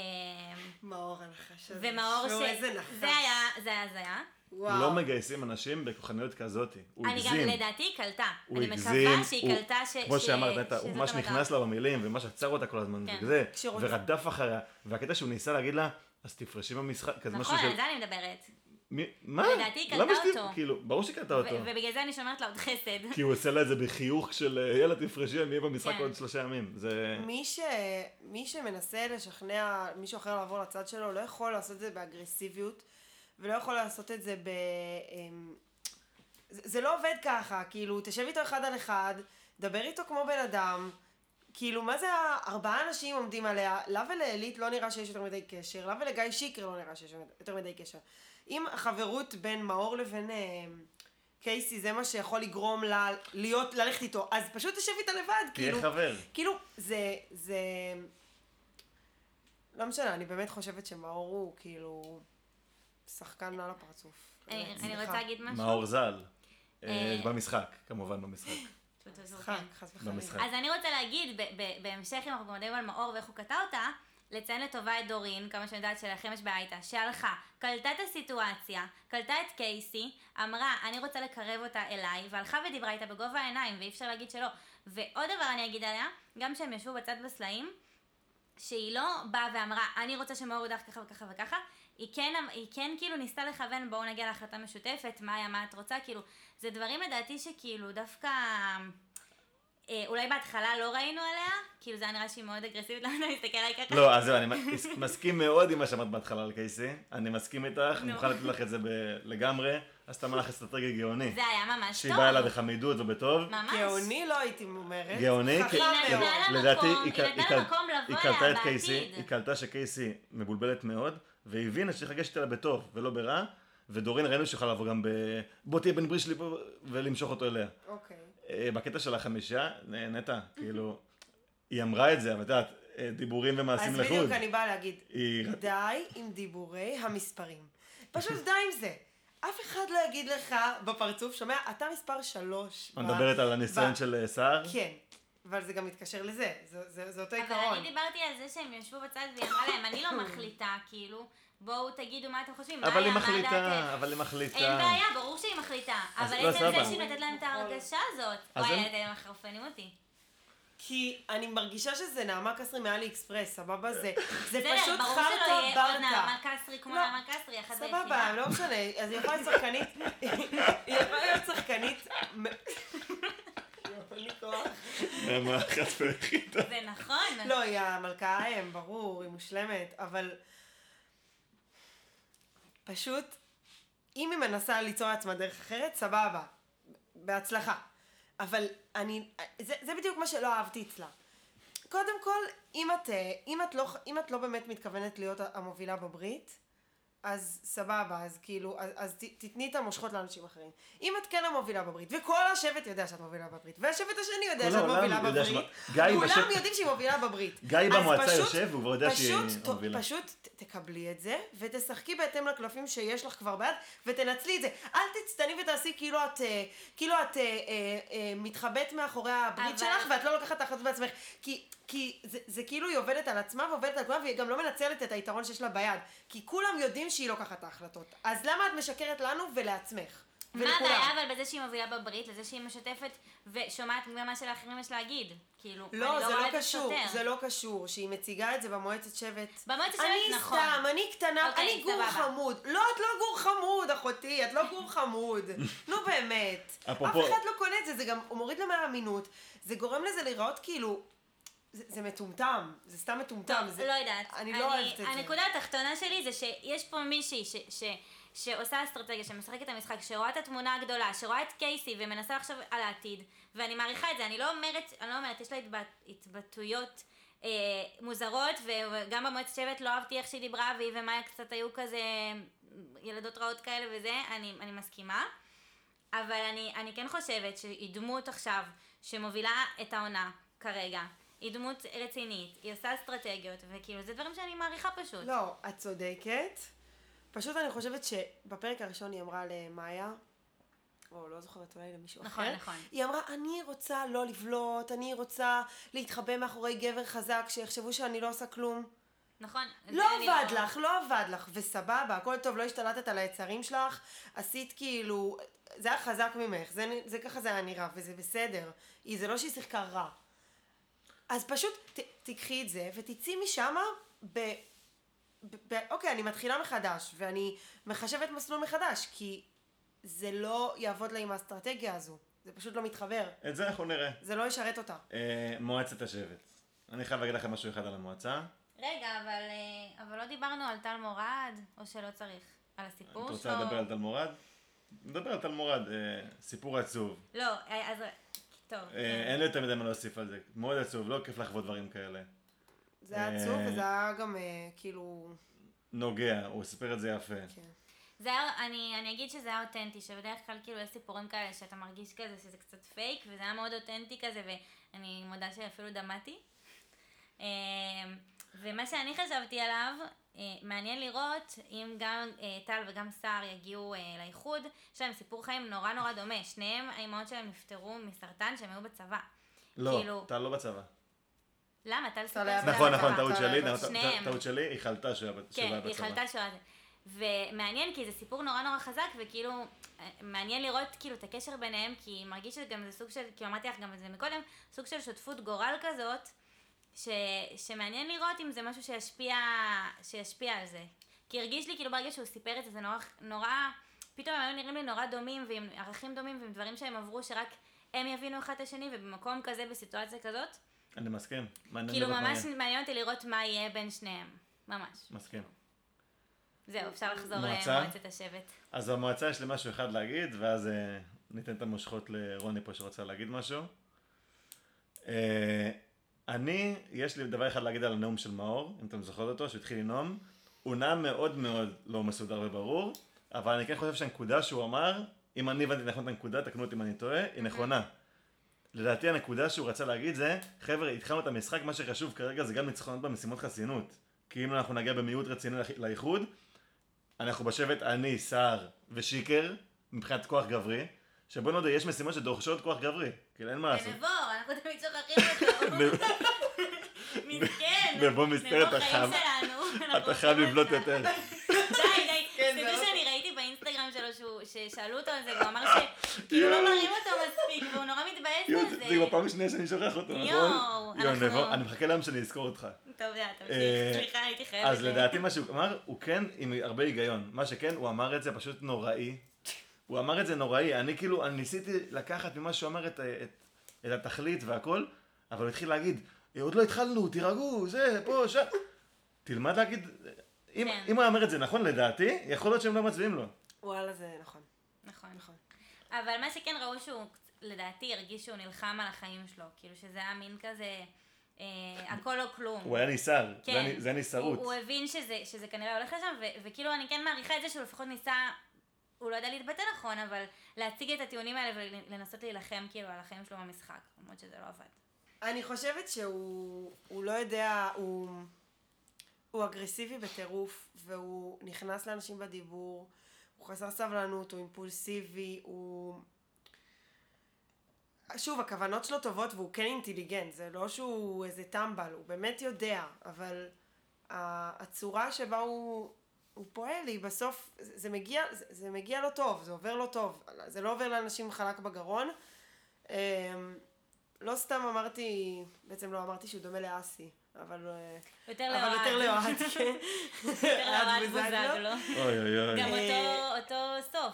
מאור הנחש הזה. ומאור ש... איזה נחש. זה היה, זה היה הזיה. וואו. לא מגייסים אנשים בכוחניות כזאת. הוא אני גם, הגזים. לדעתי, היא קלטה. הוא אני הגזים. מקווה שהיא הוא- קלטה ש... כמו ש- שאמרת, נטע, הוא ממש. נכנס לה במילים, וממש עצר אותה כל הזמן, כן. וזה, ורדף אחריה, והקטע שהוא ניסה להגיד לה, אז תפרשי במשחק, כזה משהו נכון, של... על זה אני מדברת. מי- מה? לדעתי היא קלטה אותו. כאילו, ברור שהיא קלטה אותו. ובגלל זה אני שומרת לה עוד חסד. כי הוא עושה לה את זה בחיוך של אה, יאללה תפרשי, אני אהיה במשחק כן. עוד שלושה ימים. זה... מי, ש... מי שמנסה לשכנע מישהו אחר לעבור לצד שלו, לא יכול לעשות את זה באגרסיביות, ולא יכול לעשות את זה ב... אמ, זה, זה לא עובד ככה, כאילו, תשב איתו אחד על אחד, דבר איתו כמו בן אדם, כאילו, מה זה ארבעה אנשים עומדים עליה? לה ולעילית לא נראה שיש יותר מדי קשר, לה ולגיא שיקר לא נראה שיש יותר מדי קשר. אם החברות בין מאור לבין אה, קייסי זה מה שיכול לגרום לה להיות, ללכת איתו, אז פשוט תשב איתה לבד, תהיה כאילו. חבר. כאילו, זה, זה... לא משנה, אני באמת חושבת שמאור הוא כאילו שחקן על הפרצוף. אני באמת, אני. רוצה להגיד משהו. מאור ז"ל. אה, אה, במשחק, כמובן במשחק. אז אני רוצה להגיד, ב- ב- בהמשך אם אנחנו מדברים על מאור ואיך הוא קטע אותה, לציין לטובה את דורין, כמה שאני יודעת שלכם יש בעיה איתה, שהלכה, קלטה את הסיטואציה, קלטה את קייסי, אמרה, אני רוצה לקרב אותה אליי, והלכה ודיברה איתה בגובה העיניים, ואי אפשר להגיד שלא. ועוד דבר אני אגיד עליה, גם כשהם ישבו בצד בסלעים, שהיא לא באה ואמרה, אני רוצה שמאור יודח ככה וככה וככה, היא כן, היא כן כאילו ניסתה לכוון, בואו נגיע להחלטה משותפת, מאיה, מה את רוצה, כאילו, זה דברים לדעתי שכאילו דווקא, אולי בהתחלה לא ראינו עליה, כאילו זה היה נראה שהיא מאוד אגרסיבית, למה אתה מסתכל עליי ככה? לא, אז זהו, אני מס- מסכים מאוד עם מה שאמרת בהתחלה על קייסי. אני מסכים איתך, אני. מוכן לתת לך את זה לגמרי. עשתה מהלך אסטרטגי גאוני. זה היה ממש שהיא טוב. באה אליו בחמידות ובטוב. ממש. גאוני לא הייתי אומרת. גאוני, חכם כי- היא מאוד. נתנה לה לדעתי מקום, היא היא קל- נתנה היא לה קל- מקום לבוא היא קלטה אליה את קייסי, בעתיד. היא קלטה שקייסי מבולבלת מאוד, והבינה שצריך לגשת אליה בטוב ולא ברע, ודורין ראינו שיכולה לבוא גם ב... בוא תהיה בן ברית שלי פה ולמשוך אותו אליה. אוקיי. אה, בקטע של החמישה, נטע, כאילו, היא אמרה את זה, אבל את יודעת, אה, דיבורים ומעשים אז לחוד. בדיוק אני באה להגיד, היא... די עם דיבורי המספרים. פשוט די עם זה. אף אחד לא יגיד לך בפרצוף, שומע, אתה מספר שלוש. את מדברת על הניסיון של אה, סער? כן, אבל זה גם מתקשר לזה, זה, זה, זה אותו אבל עיקרון. אני דיברתי על זה שהם ישבו בצד והיא אמרה להם, אני לא מחליטה, כאילו, בואו תגידו מה אתם חושבים, מה אבל היה, היא מה מחליטה, דעתך. אבל היא מחליטה. אין בעיה, ברור שהיא מחליטה. אבל לא, עצם סבבה. זה שהיא נותנת להם את ההרגשה הזאת. וואי, אתם מחרפנים אותי. כי אני מרגישה שזה נעמה קסרי מאלי אקספרס, סבבה? זה, זה פשוט ברור שלא יהיה עוד. נעמה קסרי כמו לא. נעמה קסרי, אחת סבבה, ויחידה. לא משנה, אז היא יכולה להיות שחקנית, היא יכולה להיות שחקנית, מ- אין לי כוח. מה אחת ויחידה? זה נכון. לא, היא המלכה האם, ברור, היא מושלמת, אבל פשוט, אם היא מנסה ליצור לעצמה דרך אחרת, סבבה, בהצלחה. אבל אני, זה, זה בדיוק מה שלא אהבתי אצלה. קודם כל, אם את, אה, אם, את לא, אם את לא באמת מתכוונת להיות המובילה בברית, אז סבבה, אז כאילו, אז, אז ת, תתני את המושכות לאנשים אחרים. אם את כן המובילה בברית, וכל השבט יודע שאת מובילה בברית, והשבט השני יודע שאת מובילה יודע בברית, כולם בשבט- יודעים שהיא מובילה בברית. גיא במועצה פשוט- יושב, והוא כבר יודע שהיא מובילה. פשוט ת- תקבלי את זה, ותשחקי בהתאם לקלפים שיש לך כבר ביד, ותנצלי את זה. אל תצטני ותעשי כאילו את, אה, כאילו את אה, אה, אה, מתחבאת מאחורי הברית אבל- שלך, ואת לא לוקחת את בעצמך. כי, כי זה, זה כאילו היא עובדת על עצמה ועובדת על כולם, והיא גם לא מנצלת את היתרון שיש לה ביד. כי כולם יודעים שהיא לוקחת את ההחלטות. אז למה את משקרת לנו ולעצמך? מה ולכולם? הבעיה אבל בזה שהיא מובילה בברית, לזה שהיא משתפת ושומעת גם מה שלאחרים יש להגיד? כאילו, אני לא, זה לא זה קשור, סותר. זה לא קשור. שהיא מציגה את זה במועצת שבט. במועצת שבט, אני נכון. סתם, אני קטנה, אוקיי, אני גור סבבה. חמוד. לא, את לא גור חמוד, אחותי, את לא גור חמוד. נו באמת. אף אחד לא קונה את זה, זה גם מוריד לה מהאמינות. זה גורם לזה להיראות כאילו... זה, זה מטומטם, זה סתם מטומטם. טוב, זה, לא יודעת. אני לא אוהבת את זה. הנקודה התחתונה שלי זה שיש פה מישהי ש... ש שעושה אסטרטגיה, שמשחקת את המשחק, שרואה את התמונה הגדולה, שרואה את קייסי ומנסה לחשוב על העתיד, ואני מעריכה את זה, אני לא אומרת, אני לא אומרת, יש לה התבט, התבטאויות אה, מוזרות, וגם במועצת שבט לא אהבתי איך שהיא דיברה, והיא ומאיה קצת היו כזה ילדות רעות כאלה וזה, אני, אני מסכימה, אבל אני, אני כן חושבת שהיא דמות עכשיו שמובילה את העונה כרגע. היא דמות רצינית, היא עושה אסטרטגיות, וכאילו זה דברים שאני מעריכה פשוט. לא, את צודקת. פשוט אני חושבת שבפרק הראשון היא אמרה למאיה, או לא זוכרת אולי למישהו נכון, אחר, נכון. היא אמרה, אני רוצה לא לבלוט, אני רוצה להתחבא מאחורי גבר חזק, שיחשבו שאני לא עושה כלום. נכון? לא עבד לך, לא עבד לך, וסבבה, הכל טוב, לא השתלטת על היצרים שלך, עשית כאילו, זה היה חזק ממך, זה, זה ככה זה היה נראה, וזה בסדר. היא, זה לא שהיא שיחקה רע. אז פשוט ת, תיקחי את זה, ותצאי משם ב... ב, ב אוקיי, אני מתחילה מחדש, ואני מחשבת מסלול מחדש, כי זה לא יעבוד לה עם האסטרטגיה הזו. זה פשוט לא מתחבר. את זה אנחנו נראה. זה לא ישרת אותה. אה, מועצת השבט. אני חייב להגיד לכם משהו אחד על המועצה. רגע, אבל, אה, אבל לא דיברנו על טל מורד, או שלא צריך? על הסיפור את שלו? רוצה לדבר על תלמורד? נדבר על תלמורד, אה, סיפור עצוב. לא, אה, אז... טוב. אה, אה, אין לי יותר מדי מה להוסיף על זה. מאוד עצוב, לא כיף לחוות דברים כאלה. זה היה אה, עצוב, וזה היה גם אה, כאילו... נוגע, הוא סיפר את זה יפה. כן. זה היה, אני, אני אגיד שזה היה אותנטי, שבדרך כלל כאילו יש סיפורים כאלה שאתה מרגיש כזה שזה קצת פייק, וזה היה מאוד אותנטי כזה, ואני מודה שאפילו דמעתי. אה, ומה שאני חשבתי עליו, אה, מעניין לראות אם גם אה, טל וגם סער יגיעו אה, לאיחוד, יש להם סיפור חיים נורא נורא דומה, שניהם האימהות שלהם נפטרו מסרטן שהם היו בצבא. לא, כאילו- טל לא בצבא. למה? טל סיפר היה שזה נכון, היה נכון, בצבא. טעות שלי, נכון. טעות שלי, היא חלתה שהוא היה שהוא כן, היה היא בצבא. חלתה שואה. ומעניין כי זה סיפור נורא נורא חזק, וכאילו, מעניין לראות כאילו את הקשר ביניהם, כי מרגיש שזה גם זה סוג של, כי אמרתי לך גם את זה מקודם, סוג של שותפות גורל כזאת, ש, שמעניין לראות אם זה משהו שישפיע, שישפיע על זה. כי הרגיש לי כאילו ברגע שהוא סיפר את זה, זה נורא, נורא, פתאום הם היו נראים לי נורא דומים, ועם ערכים דומים, ועם דברים שהם עברו, שרק הם יבינו אחד את השני, ובמקום כזה, בסיטואציה כזאת, אני מסכים. כאילו ממש. מעניין אותי לראות מה יהיה בין שניהם. ממש. מסכים. זהו, אפשר לחזור מועצה? למועצת השבט. אז במועצה יש לי משהו אחד להגיד, ואז אה, ניתן את המושכות לרוני פה שרוצה להגיד משהו. אני, יש לי דבר אחד להגיד על הנאום של מאור, אם אתם זוכרות אותו, שהוא התחיל לנאום. הוא נאם מאוד מאוד לא מסודר וברור, אבל אני כן חושב שהנקודה שהוא אמר, אם אני הבנתי נכון את הנקודה, תקנו אותי אם אני טועה, היא נכונה. לדעתי הנקודה שהוא רצה להגיד זה, חבר'ה, התחלנו את המשחק, מה שחשוב כרגע זה גם ניצחונות במשימות חסינות. כי אם אנחנו נגיע במיעוט רציני לאיח- לאיחוד, אנחנו בשבט אני, סער ושיקר, מבחינת כוח גברי, שבוא נודה, יש משימות שדורשות כוח גברי, כאילו אין מה לעשות. ונבו, אנחנו תמיד שוכחים אותו. מסכן. נבו מסתרת, אתה חייב- אתה חייב לבלוט. יותר. די, די. כן, תדעו זהו. שאני ראיתי באינסטגרם שלו ששאלו אותו על זה, והוא אמר שכאילו לא מראים אותו מספיק, והוא נורא מתבאס על זה זה. כבר פעם שנייה שאני שוכח אותו, נכון? יואו, אנחנו- אני מחכה ליום שאני אזכור אותך. טוב, יאללה, אה, תמשיך. סליחה, הייתי חייבת. אז לדעתי מה שהוא אמר, הוא כן עם הרבה היגיון. מה שכן, הוא אמר את זה פשוט נוראי. הוא אמר את זה נוראי. אני כאילו, אני ניסיתי לקחת ממה שהוא אמר את התכלית והכל, אבל הוא התחיל להגיד, "אה, עוד לא התחלנו, תירגעו, זה, פה, שם. תלמד להגיד, אם, כן. אם הוא אמר את זה נכון לדעתי, יכול להיות שהם לא מצביעים לו. וואלה, זה נכון. נכון. נכון. אבל מה שכן ראו שהוא, לדעתי, הרגיש שהוא נלחם על החיים שלו. כאילו שזה היה מין כזה, אה, הכל או כלום. הוא היה ניסר, זה כן. היה- זה היה ניסרות. הוא, הוא הבין שזה, שזה כנראה הולך לשם, ו- וכאילו אני כן מעריכה את זה שהוא לפחות ניסה, הוא לא יודע להתבטא נכון, אבל להציג את הטיעונים האלה ולנסות להילחם כאילו על החיים שלו במשחק, למרות שזה לא עבד. אני חושבת שהוא הוא לא יודע, הוא, הוא אגרסיבי בטירוף, והוא נכנס לאנשים בדיבור, הוא חסר סבלנות, הוא אימפולסיבי, הוא... שוב, הכוונות שלו טובות והוא כן אינטליגנט, זה לא שהוא איזה טמבל, הוא באמת יודע, אבל הצורה שבה הוא, הוא פועל היא בסוף, זה, מגיע, זה, זה מגיע לא טוב, זה עובר לא טוב, זה לא עובר לאנשים חלק בגרון. לא סתם אמרתי, בעצם לא אמרתי שהוא דומה לאסי, אבל, אה, יותר אבל לאוהד. יותר לאוהד, כן. יותר לאוהד בוזגלו. אוי אוי אוי. גם אה, אותו, אותו סוף.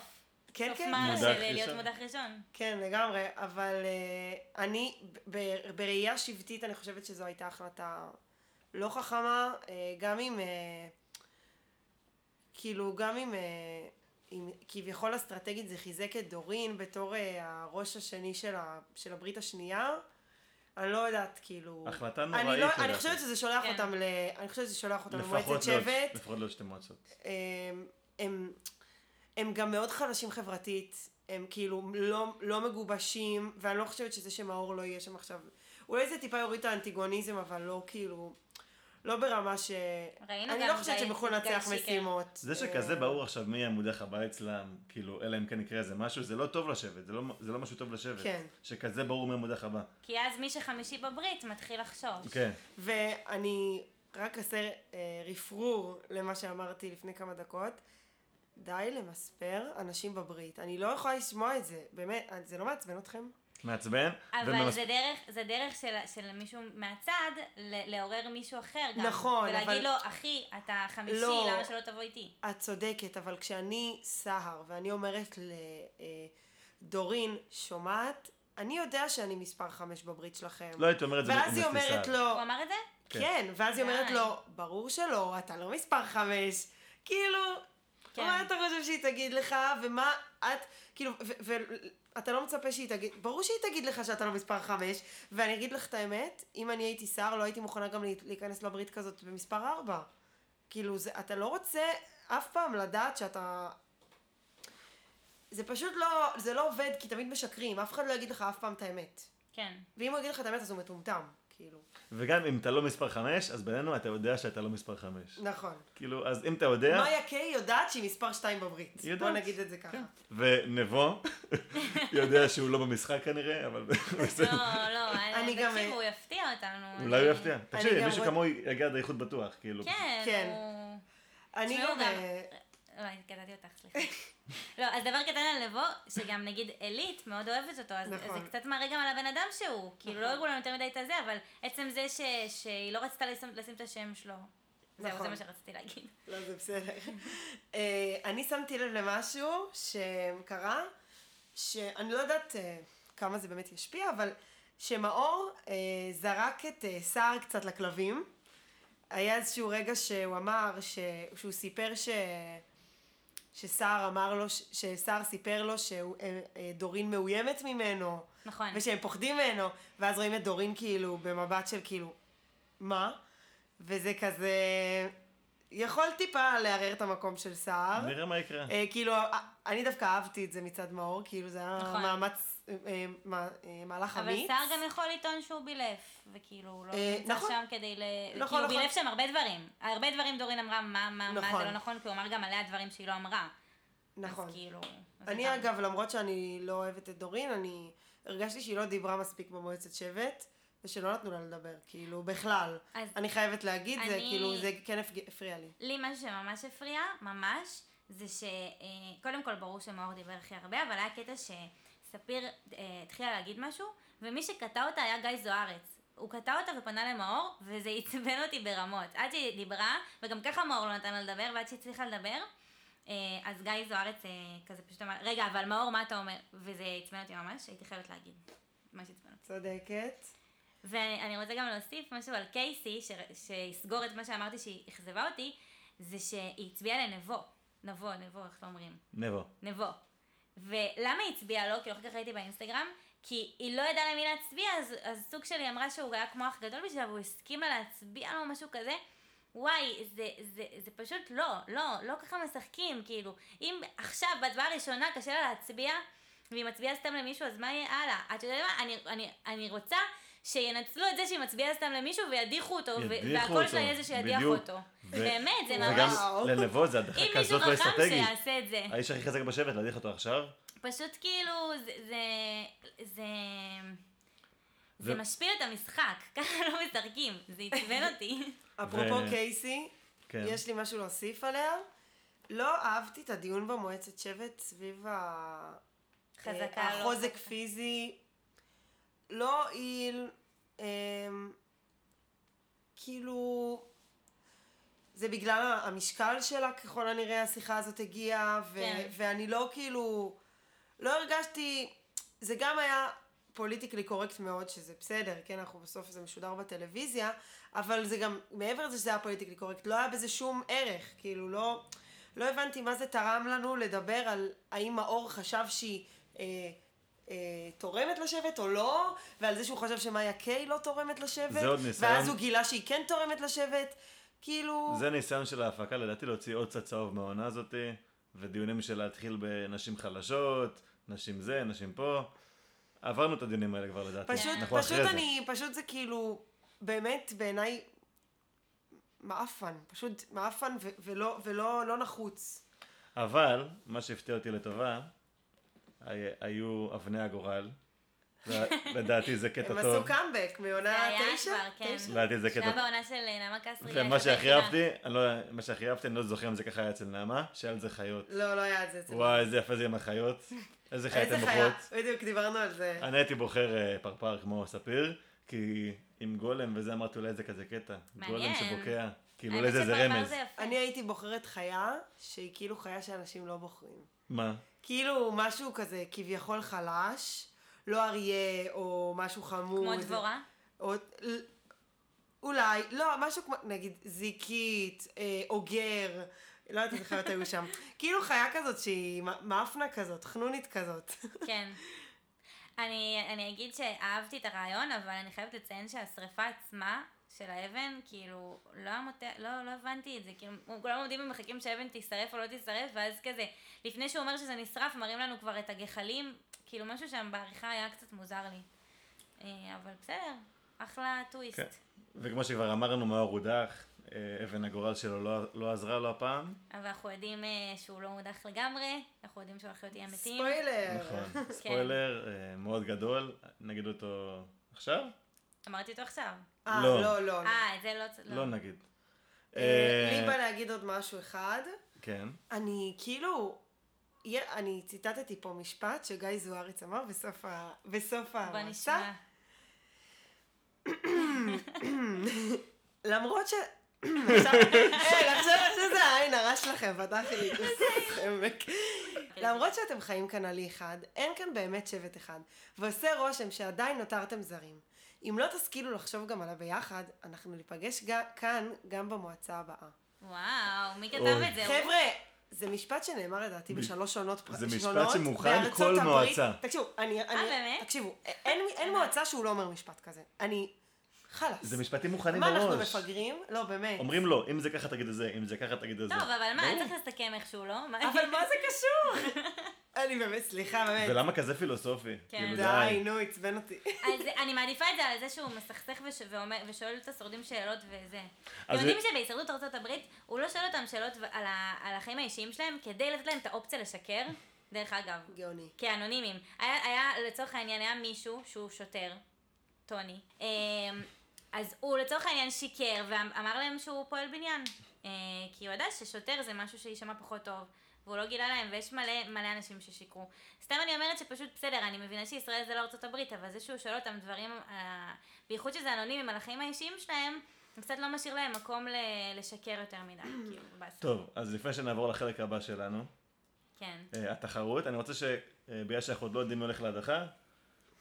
כן, סוף כן. מה מודח של. להיות מודח ראשון. כן, לגמרי, אבל uh, אני, בראייה שבטית, אני חושבת שזו הייתה החלטה לא חכמה, גם אם, כאילו, גם אם, אם כביכול אסטרטגית זה חיזק את דורין בתור uh, הראש השני של, ה, של הברית השנייה, אני לא יודעת, כאילו... החלטה אני, נוראית, לא, לדעתי. אני חושבת שזה שולח כן. אותם ל... אני חושבת שזה שולח אותם למועצת לא- שבט. לפחות לא שתי מועצות. הם, הם, הם גם מאוד חלשים חברתית, הם כאילו לא, לא מגובשים, ואני לא חושבת שזה שמאור לא יהיה שם עכשיו. אולי זה טיפה יוריד את האנטיגוניזם, אבל לא כאילו, לא ברמה ש... ראינו אני גם לא חושבת שהם גיא לנצח שיקר. משימות. זה שכזה אה, ברור עכשיו מי המודח הבא אצלם, כאילו, אלא אם כן יקרה איזה משהו, זה לא טוב לשבת, זה לא, זה לא משהו טוב לשבת. כן. שכזה ברור מי המודח הבא. כי אז מי שחמישי בברית מתחיל לחשוש. כן. ואני רק אעשה אה, רפרור למה שאמרתי לפני כמה דקות. די למספר אנשים בברית. אני לא יכולה לשמוע את זה. באמת, זה לא מעצבן אתכם? מעצבן. אבל וממס- זה דרך, זה דרך של, של מישהו מהצד ל- לעורר מישהו אחר גם. נכון, ולהגיד אבל- לו, אחי, אתה חמישי, לא. למה שלא תבוא איתי? את צודקת, אבל כשאני סהר ואני אומרת לדורין, שומעת, אני יודע שאני מספר חמש בברית שלכם. לא הייתי אומר את זה ואז היא. אומרת לו, הוא אמר את זה? כן, ואז היא אומרת. לו, ברור שלא, אתה לא מספר חמש. כאילו, כן. מה אתה חושב שהיא תגיד לך, ומה את, כאילו, ואתה לא מצפה שהיא תגיד, ברור שהיא תגיד לך שאתה לא מספר חמש, ואני אגיד לך את האמת, אם אני הייתי שר, לא הייתי מוכנה גם להי- להיכנס לברית כזאת במספר ארבע. כאילו, זה, אתה לא רוצה אף פעם לדעת שאתה... זה פשוט לא, זה לא עובד, כי תמיד משקרים, אף אחד לא יגיד לך אף פעם את האמת. כן. ואם הוא יגיד לך את האמת, אז הוא מטומטם. כאילו. וגם אם אתה לא מספר חמש, אז בינינו אתה יודע שאתה לא מספר חמש. נכון. כאילו, אז אם אתה יודע... מאיה קיי יודעת שהיא מספר 2 בברית. היא בוא יודעת. נגיד את זה ככה. כן. ונבו, יודע שהוא לא במשחק כנראה, אבל בסדר. לא, לא, אני גם- תקשיב, הוא יפתיע אותנו. אולי הוא יפתיע. תקשיבי, גם מישהו כמוהו יגיע עד האיחוד בטוח, כאילו. כן, כן. הוא... אני גם... גם- אה, לא, אני קטעתי אותך, סליחה. לא, אז דבר קטן על לבוא, שגם נגיד עלית מאוד אוהבת אותו, אז נכון. זה קצת מראה גם על הבן אדם שהוא. כאילו, לא הראו לנו יותר מדי את הזה, אבל עצם זה ש- שהיא לא רצתה לשים לשים את השם שלו. זהו, נכון. זה מה שרציתי להגיד. לא, זה בסדר. אה, אני שמתי לב למשהו שקרה, שאני לא יודעת אה, כמה זה באמת ישפיע, אבל שמאור אה, זרק את אה, סער קצת לכלבים. היה איזשהו רגע שהוא אמר, ש... שהוא סיפר ש... שסער אמר לו, שסער סיפר לו שדורין מאוימת ממנו, נכון. ושהם פוחדים ממנו, ואז רואים את דורין כאילו במבט של כאילו, מה? וזה כזה, יכול טיפה לערער את המקום של סער. נראה מה יקרה. אה, כאילו, אה, אני דווקא אהבתי את זה מצד מאור, כאילו זה היה נכון. מאמץ, אה, אה, מה- מהלך אבל אמיץ. סער גם יכול לטעון שהוא בילף, וכאילו, הוא לא אה, נמצא נכון. שם כדי ל... נכון, כאילו, נכון. בילף שם הרבה דברים. הרבה דברים דורין אמרה, מה, מה, מה. זה לא נכון, כי הוא אמר גם עליה דברים שהיא לא אמרה. נכון. אז כאילו... אז אני זה אגב, למרות שאני לא אוהבת את דורין, אני הרגשתי שהיא לא דיברה מספיק במועצת שבט, ושלא נתנו לה לדבר, כאילו, בכלל. אז אני חייבת להגיד, זה אני- כאילו, זה כן הפריע לי. לי משהו שממש הפריע, ממש, זה שקודם כל ברור שמאור דיבר הכי הרבה, אבל היה קטע שספיר אה, התחילה להגיד משהו, ומי שקטע אותה היה גיא זוארץ. הוא קטע אותה ופנה למאור, וזה עצבן אותי ברמות. עד שהיא דיברה, וגם ככה מאור לא נתן לה לדבר, ועד שהיא הצליחה לדבר, אה, אז גיא זוארץ אה, כזה פשוט אמר, רגע, אבל מאור, מה אתה אומר? וזה עצבן אותי ממש, הייתי חייבת להגיד. ממש עצבן אותי. צודקת. ואני אני רוצה גם להוסיף משהו על קייסי, ש, שיסגור את מה שאמרתי שהיא אכזבה אותי, זה שהיא הצביעה לנבו. נבו, נבו, איך לא אומרים? נבו. נבו. ולמה היא הצביעה לו? כי אחר כך ראיתי באינסטגרם, כי היא לא ידעה למי להצביע, אז, אז סוג שלי אמרה שהוא היה כמו אח גדול בשבילה, והוא הסכימה להצביע לו משהו כזה. וואי, זה, זה, זה פשוט לא, לא, לא ככה משחקים, כאילו. אם עכשיו בהצבעה הראשונה קשה לה להצביע, והיא מצביעה סתם למישהו, אז מה יהיה הלאה? את יודעת מה? אני, אני, אני רוצה שינצלו את זה שהיא מצביעה סתם למישהו וידיחו אותו, והקול שלה יהיה זה שידיח בדיוק. אותו. ו- באמת, זה וגם ממש... וואו. לנבו זה הדחה אם מישהו כזאת לא חכם אסטרטגית. שיעשה את זה. האיש הכי חזק בשבט, להדיח אותו עכשיו? פשוט כאילו, זה, זה, זה, משפיל את המשחק, ככה לא משחקים, זה עצבן אותי. אפרופו קייסי, כן. יש לי משהו להוסיף עליה. לא אהבתי את הדיון במועצת שבט סביב לא החוזק. פיזי. לא הועיל, אמ, כאילו... זה בגלל המשקל שלה, ככל הנראה השיחה הזאת הגיעה, ו- כן. ואני לא כאילו... לא הרגשתי... זה גם היה politically correct מאוד, שזה בסדר, כן, אנחנו בסוף זה משודר בטלוויזיה, אבל זה גם, מעבר לזה שזה היה politically correct, לא היה בזה שום ערך, כאילו לא, לא הבנתי מה זה תרם לנו לדבר על האם מאור חשב שהיא אה, אה, תורמת לשבט או לא, ועל זה שהוא חשב שמאיה קיי לא תורמת לשבט, זה עוד ניסיון. ואז הוא גילה שהיא כן תורמת לשבט, כאילו... זה ניסיון של ההפקה, לדעתי להוציא עוד קצת צהוב מהעונה הזאתי, ודיונים של להתחיל בנשים חלשות, נשים זה, נשים פה. עברנו את הדיונים האלה כבר לדעתי. פשוט, אנחנו פשוט אחרי זה. אני, פשוט זה כאילו, באמת בעיניי מעפן, פשוט מעפן ו- ולא, ולא לא נחוץ. אבל, מה שהפתיע אותי לטובה, היו אבני הגורל. לדעתי זה קטע הם טוב. עשו קאמבק מעונה זה היה תשע? כבר, כן. תשע? לדעתי זה קטע בעונה של נעמה קסרי. ומה היחידה. שהכי אהבתי, אני לא, מה שהכי אהבתי, אני לא זוכר אם זה ככה היה אצל נעמה, שהיה על זה חיות. לא, לא היה את זה אצל... וואי, איזה יפה זה עם החיות. איזה חיה אתם בוחרות. בדיוק דיברנו על זה. אני הייתי בוחר אה, פרפר כמו ספיר, כי עם גולם וזה אמרתי אולי זה כזה קטע. גולם. שבוקע. כאילו אולי זה רמז. אני הייתי בוחרת חיה שהיא כאילו חיה שאנשים לא בוחרים. מה? כאילו משהו כזה כביכול חלש, לא אריה או משהו חמוד. כמו דבורה? או, אולי, לא, משהו כמו, נגיד, זיקית, אה, אוגר, לא יודעת איזה חיות היו שם. כאילו חיה כזאת שהיא מאפנה כזאת, חנונית כזאת. כן. אני, אני אגיד שאהבתי את הרעיון, אבל אני חייבת לציין שהשריפה עצמה של האבן, כאילו, לא, המוט... לא, לא הבנתי את זה. כאילו, כולם עומדים ומחכים שהאבן תישרף או לא תישרף, ואז כזה, לפני שהוא אומר שזה נשרף, מראים לנו כבר את הגחלים, כאילו, משהו שם בעריכה היה קצת מוזר לי. אה, אבל בסדר, אחלה טוויסט. כן. וכמו שכבר אמרנו, מאור הודח, אה, אבן הגורל שלו לא, לא עזרה לו הפעם. אבל אנחנו יודעים אה, שהוא לא מודח לגמרי, אנחנו יודעים שהוא הולך להיות אי המתים. ספוילר. נכון. ספוילר אה, מאוד גדול, נגיד אותו עכשיו? אמרתי אותו עכשיו. אה, לא. לא, לא. לא. אה, את זה לא... צ- לא נגיד. אה, אה, לי בא להגיד עוד משהו אחד. כן. אני כאילו, אני ציטטתי פה משפט שגיא זואריץ אמר בסוף ה- בסוף בוא המסע. נשמע. למרות ש... עכשיו, אה, עכשיו עכשיו זה העין הרע שלכם, פתח לי עמק. למרות שאתם חיים כאן על אי אחד, אין כאן באמת שבט אחד, ועושה רושם שעדיין נותרתם זרים. אם לא תשכילו לחשוב גם על הביחד, אנחנו ניפגש ג- כאן גם במועצה הבאה. וואו, מי כתב אוי. את זה? חבר'ה, זה משפט שנאמר לדעתי בשלוש שונות פר- זה משפט שונות שמוכן כל הברית. מועצה. תקשיבו, אני... אני- באמת? תקשיבו, אין אין מועצה שהוא לא אומר משפט כזה. אני... חלאס. זה משפטים מוכנים מה, אנחנו. מפגרים? לא, באמת. אומרים לו, אם זה ככה תגיד את זה, אם זה ככה תגיד את זה. טוב, אבל מה. צריך לסכם איכשהו, לא? אבל מה זה קשור? אני באמת, סליחה, באמת. ולמה כזה פילוסופי? כן. כאילו, די, נו, עצבן אותי. אז אני מעדיפה את זה על זה שהוא מסכסך וש- ואומר- ושואל את השורדים שאלות וזה. אתם אז יודעים שבהישרדות ארצות הברית, הוא לא שואל אותם שאלות על ה- על החיים האישיים שלהם כדי לתת להם את האופציה לשקר, דרך אגב. גאוני. כאנונימים. היה, היה, לצורך העניין, היה מישהו שהוא שוטר, טוני, אמ, אז הוא לצורך העניין שיקר ואמר להם שהוא פועל בניין. אה, כי הוא ידע ששוטר זה משהו שיישמע פחות טוב, והוא לא גילה להם, ויש מלא, מלא אנשים ששיקרו. סתם אני אומרת שפשוט בסדר, אני מבינה שישראל זה לא ארצות הברית, אבל זה שהוא שואל אותם דברים, אה, בייחוד שזה אנונימים על החיים האישיים שלהם, זה קצת לא משאיר להם מקום ל- לשקר יותר מדי, כאילו, באסה. טוב, אז לפני שנעבור לחלק הבא שלנו, כן. אה, התחרות, אני רוצה שבגלל שאנחנו עוד לא יודעים מי הולך להדחה,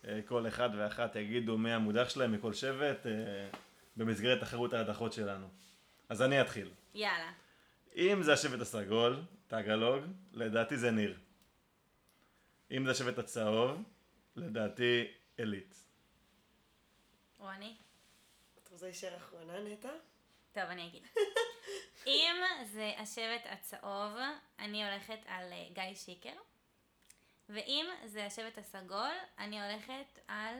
אה, כל אחד ואחת יגידו מי המודח שלהם מכל שבט אה, במסגרת תחרות ההדחות שלנו. אז אני אתחיל. יאללה. אם זה השבט הסגול, טאגלוג, לדעתי זה ניר. אם זה השבט הצהוב, לדעתי עילית. רוני? את רוצה להישאר אחרונה, נטע? טוב, אני אגיד. אם זה השבט הצהוב, אני הולכת על אה, גיא שיקר. ואם זה השבט הסגול, אני הולכת על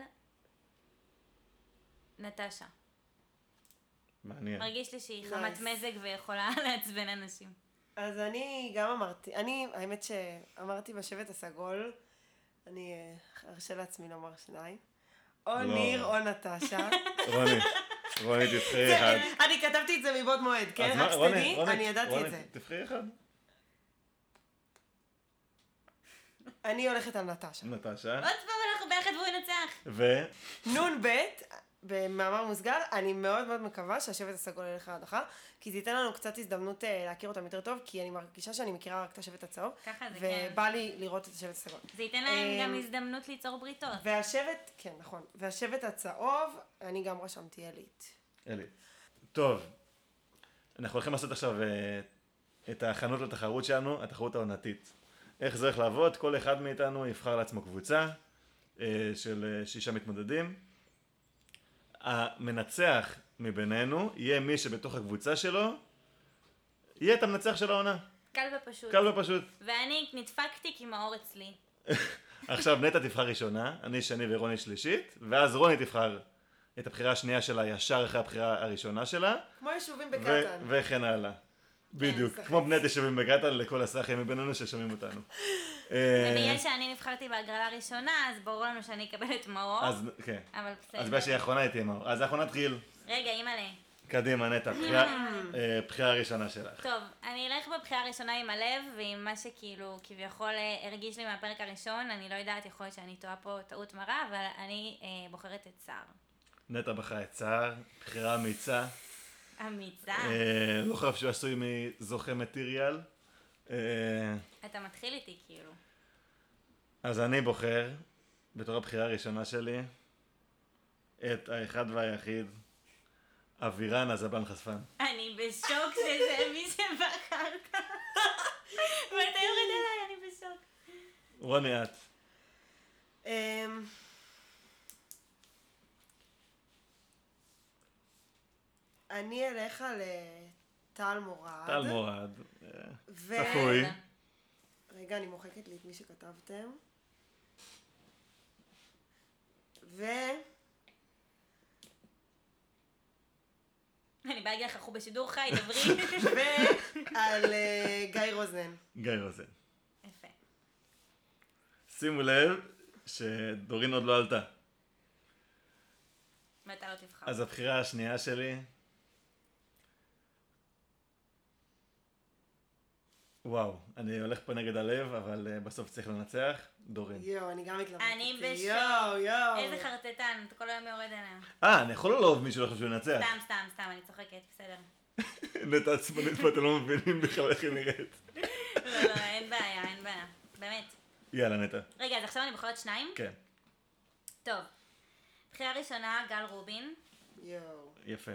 נטשה. מעניין. מרגיש לי שהיא Nice. חמת מזג ויכולה לעצבן אנשים. אז אני גם אמרתי, אני, האמת שאמרתי בשבט הסגול, אני אה, ארשה לעצמי לומר שניים. או לא. ניר או נטשה. רוני, רוני תבחרי אחד. אני כתבתי את זה מבעוד מועד, כן? רק רוני, שתדעי, רוני, אני ידעתי רוני, את זה. תבחרי אחד. אני הולכת על נטשה. נטשה. עוד פעם אנחנו ביחד והוא ינצח. ו... נ"ב, במאמר מוסגר, אני מאוד מאוד מקווה שהשבט הסגול ילך להדחה, כי זה ייתן לנו קצת הזדמנות אה, להכיר אותם יותר טוב, כי אני מרגישה שאני מכירה רק את השבט הצהוב, ככה זה כן. ובא לי לראות את השבט הסגול. זה ייתן להם אמ, גם הזדמנות ליצור בריתות. והשבט, כן, נכון, והשבט הצהוב, אני גם רשמתי עילית. אלי. טוב, אנחנו הולכים לעשות עכשיו אה, את ההכנות לתחרות שלנו, התחרות העונתית. איך זה הולך לעבוד? כל אחד מאיתנו יבחר לעצמו קבוצה אה, של אה, שישה מתמודדים. המנצח מבינינו יהיה מי שבתוך הקבוצה שלו יהיה את המנצח של העונה. קל ופשוט. קל ופשוט. ואני נדפקתי כי מאור אצלי. עכשיו נטע תבחר ראשונה, אני שני ורוני שלישית, ואז רוני תבחר את הבחירה השנייה שלה ישר אחרי הבחירה הראשונה שלה. כמו יישובים ו- בקטן. וכן הלאה. בדיוק. כמו בני תשבים בקטן לכל הסאחים מבינינו ששומעים אותנו. אה, ובגלל שאני נבחרתי בהגרלה הראשונה, אז ברור לנו שאני אקבל את מאור. אז כן, אבל בסדר. אז בגלל שהיא האחרונה היא תהיה מאור. אז אנחנו נתחיל. רגע, אימא'לה. קדימה נטע, בחירה אה, ראשונה שלך. טוב, אני אלך בבחירה הראשונה עם הלב, ועם מה שכאילו כביכול אה, הרגיש לי מהפרק הראשון, אני לא יודעת, יכול להיות שאני טועה פה טעות מרה, אבל אני אה, בוחרת את סער. נטע בחרה את סער, בחירה אמיצה. אמיצה. אה, לא חושב שהוא עשוי מזוכה מטריאל. אה, אתה מתחיל איתי כאילו. אז אני בוחר, בתור הבחירה הראשונה שלי, את האחד והיחיד, אבירן הזבן חשפן. אני בשוק שזה מי שבחרת. ואתה יורד אליי, אני בשוק. רוני את. אני אלך על אה, טל מורד. טל מורד. אה, ו- צפוי. רגע, אני מוחקת לי את מי שכתבתם. ו... אני באה להגיד לך, אנחנו בשידור חי, דברי. ועל אה, גיא רוזן. גיא רוזן. יפה. שימו לב שדורין עוד לא עלתה. ואתה לא תבחר. אז הבחירה השנייה שלי... וואו, אני הולך פה נגד הלב, אבל uh, בסוף צריך לנצח. דורין. יואו, אני גם התלבטתי. אני בשוק. יואו, יואו. איזה חרטטן, אתה כל היום יורד עליהם. אה, אני יכול לא לאהוב מישהו לחשוב שהוא ינצח. סתם, סתם, סתם, אני צוחקת, בסדר. נטע עצבנית פה, אתם לא מבינים בכלל איך היא נראית. לא, לא, אין בעיה, אין בעיה. באמת. יאללה, נטע. רגע, אז עכשיו אני בוחרת שניים? כן, טוב. בחירה ראשונה, גל רובין. יואו. יפה.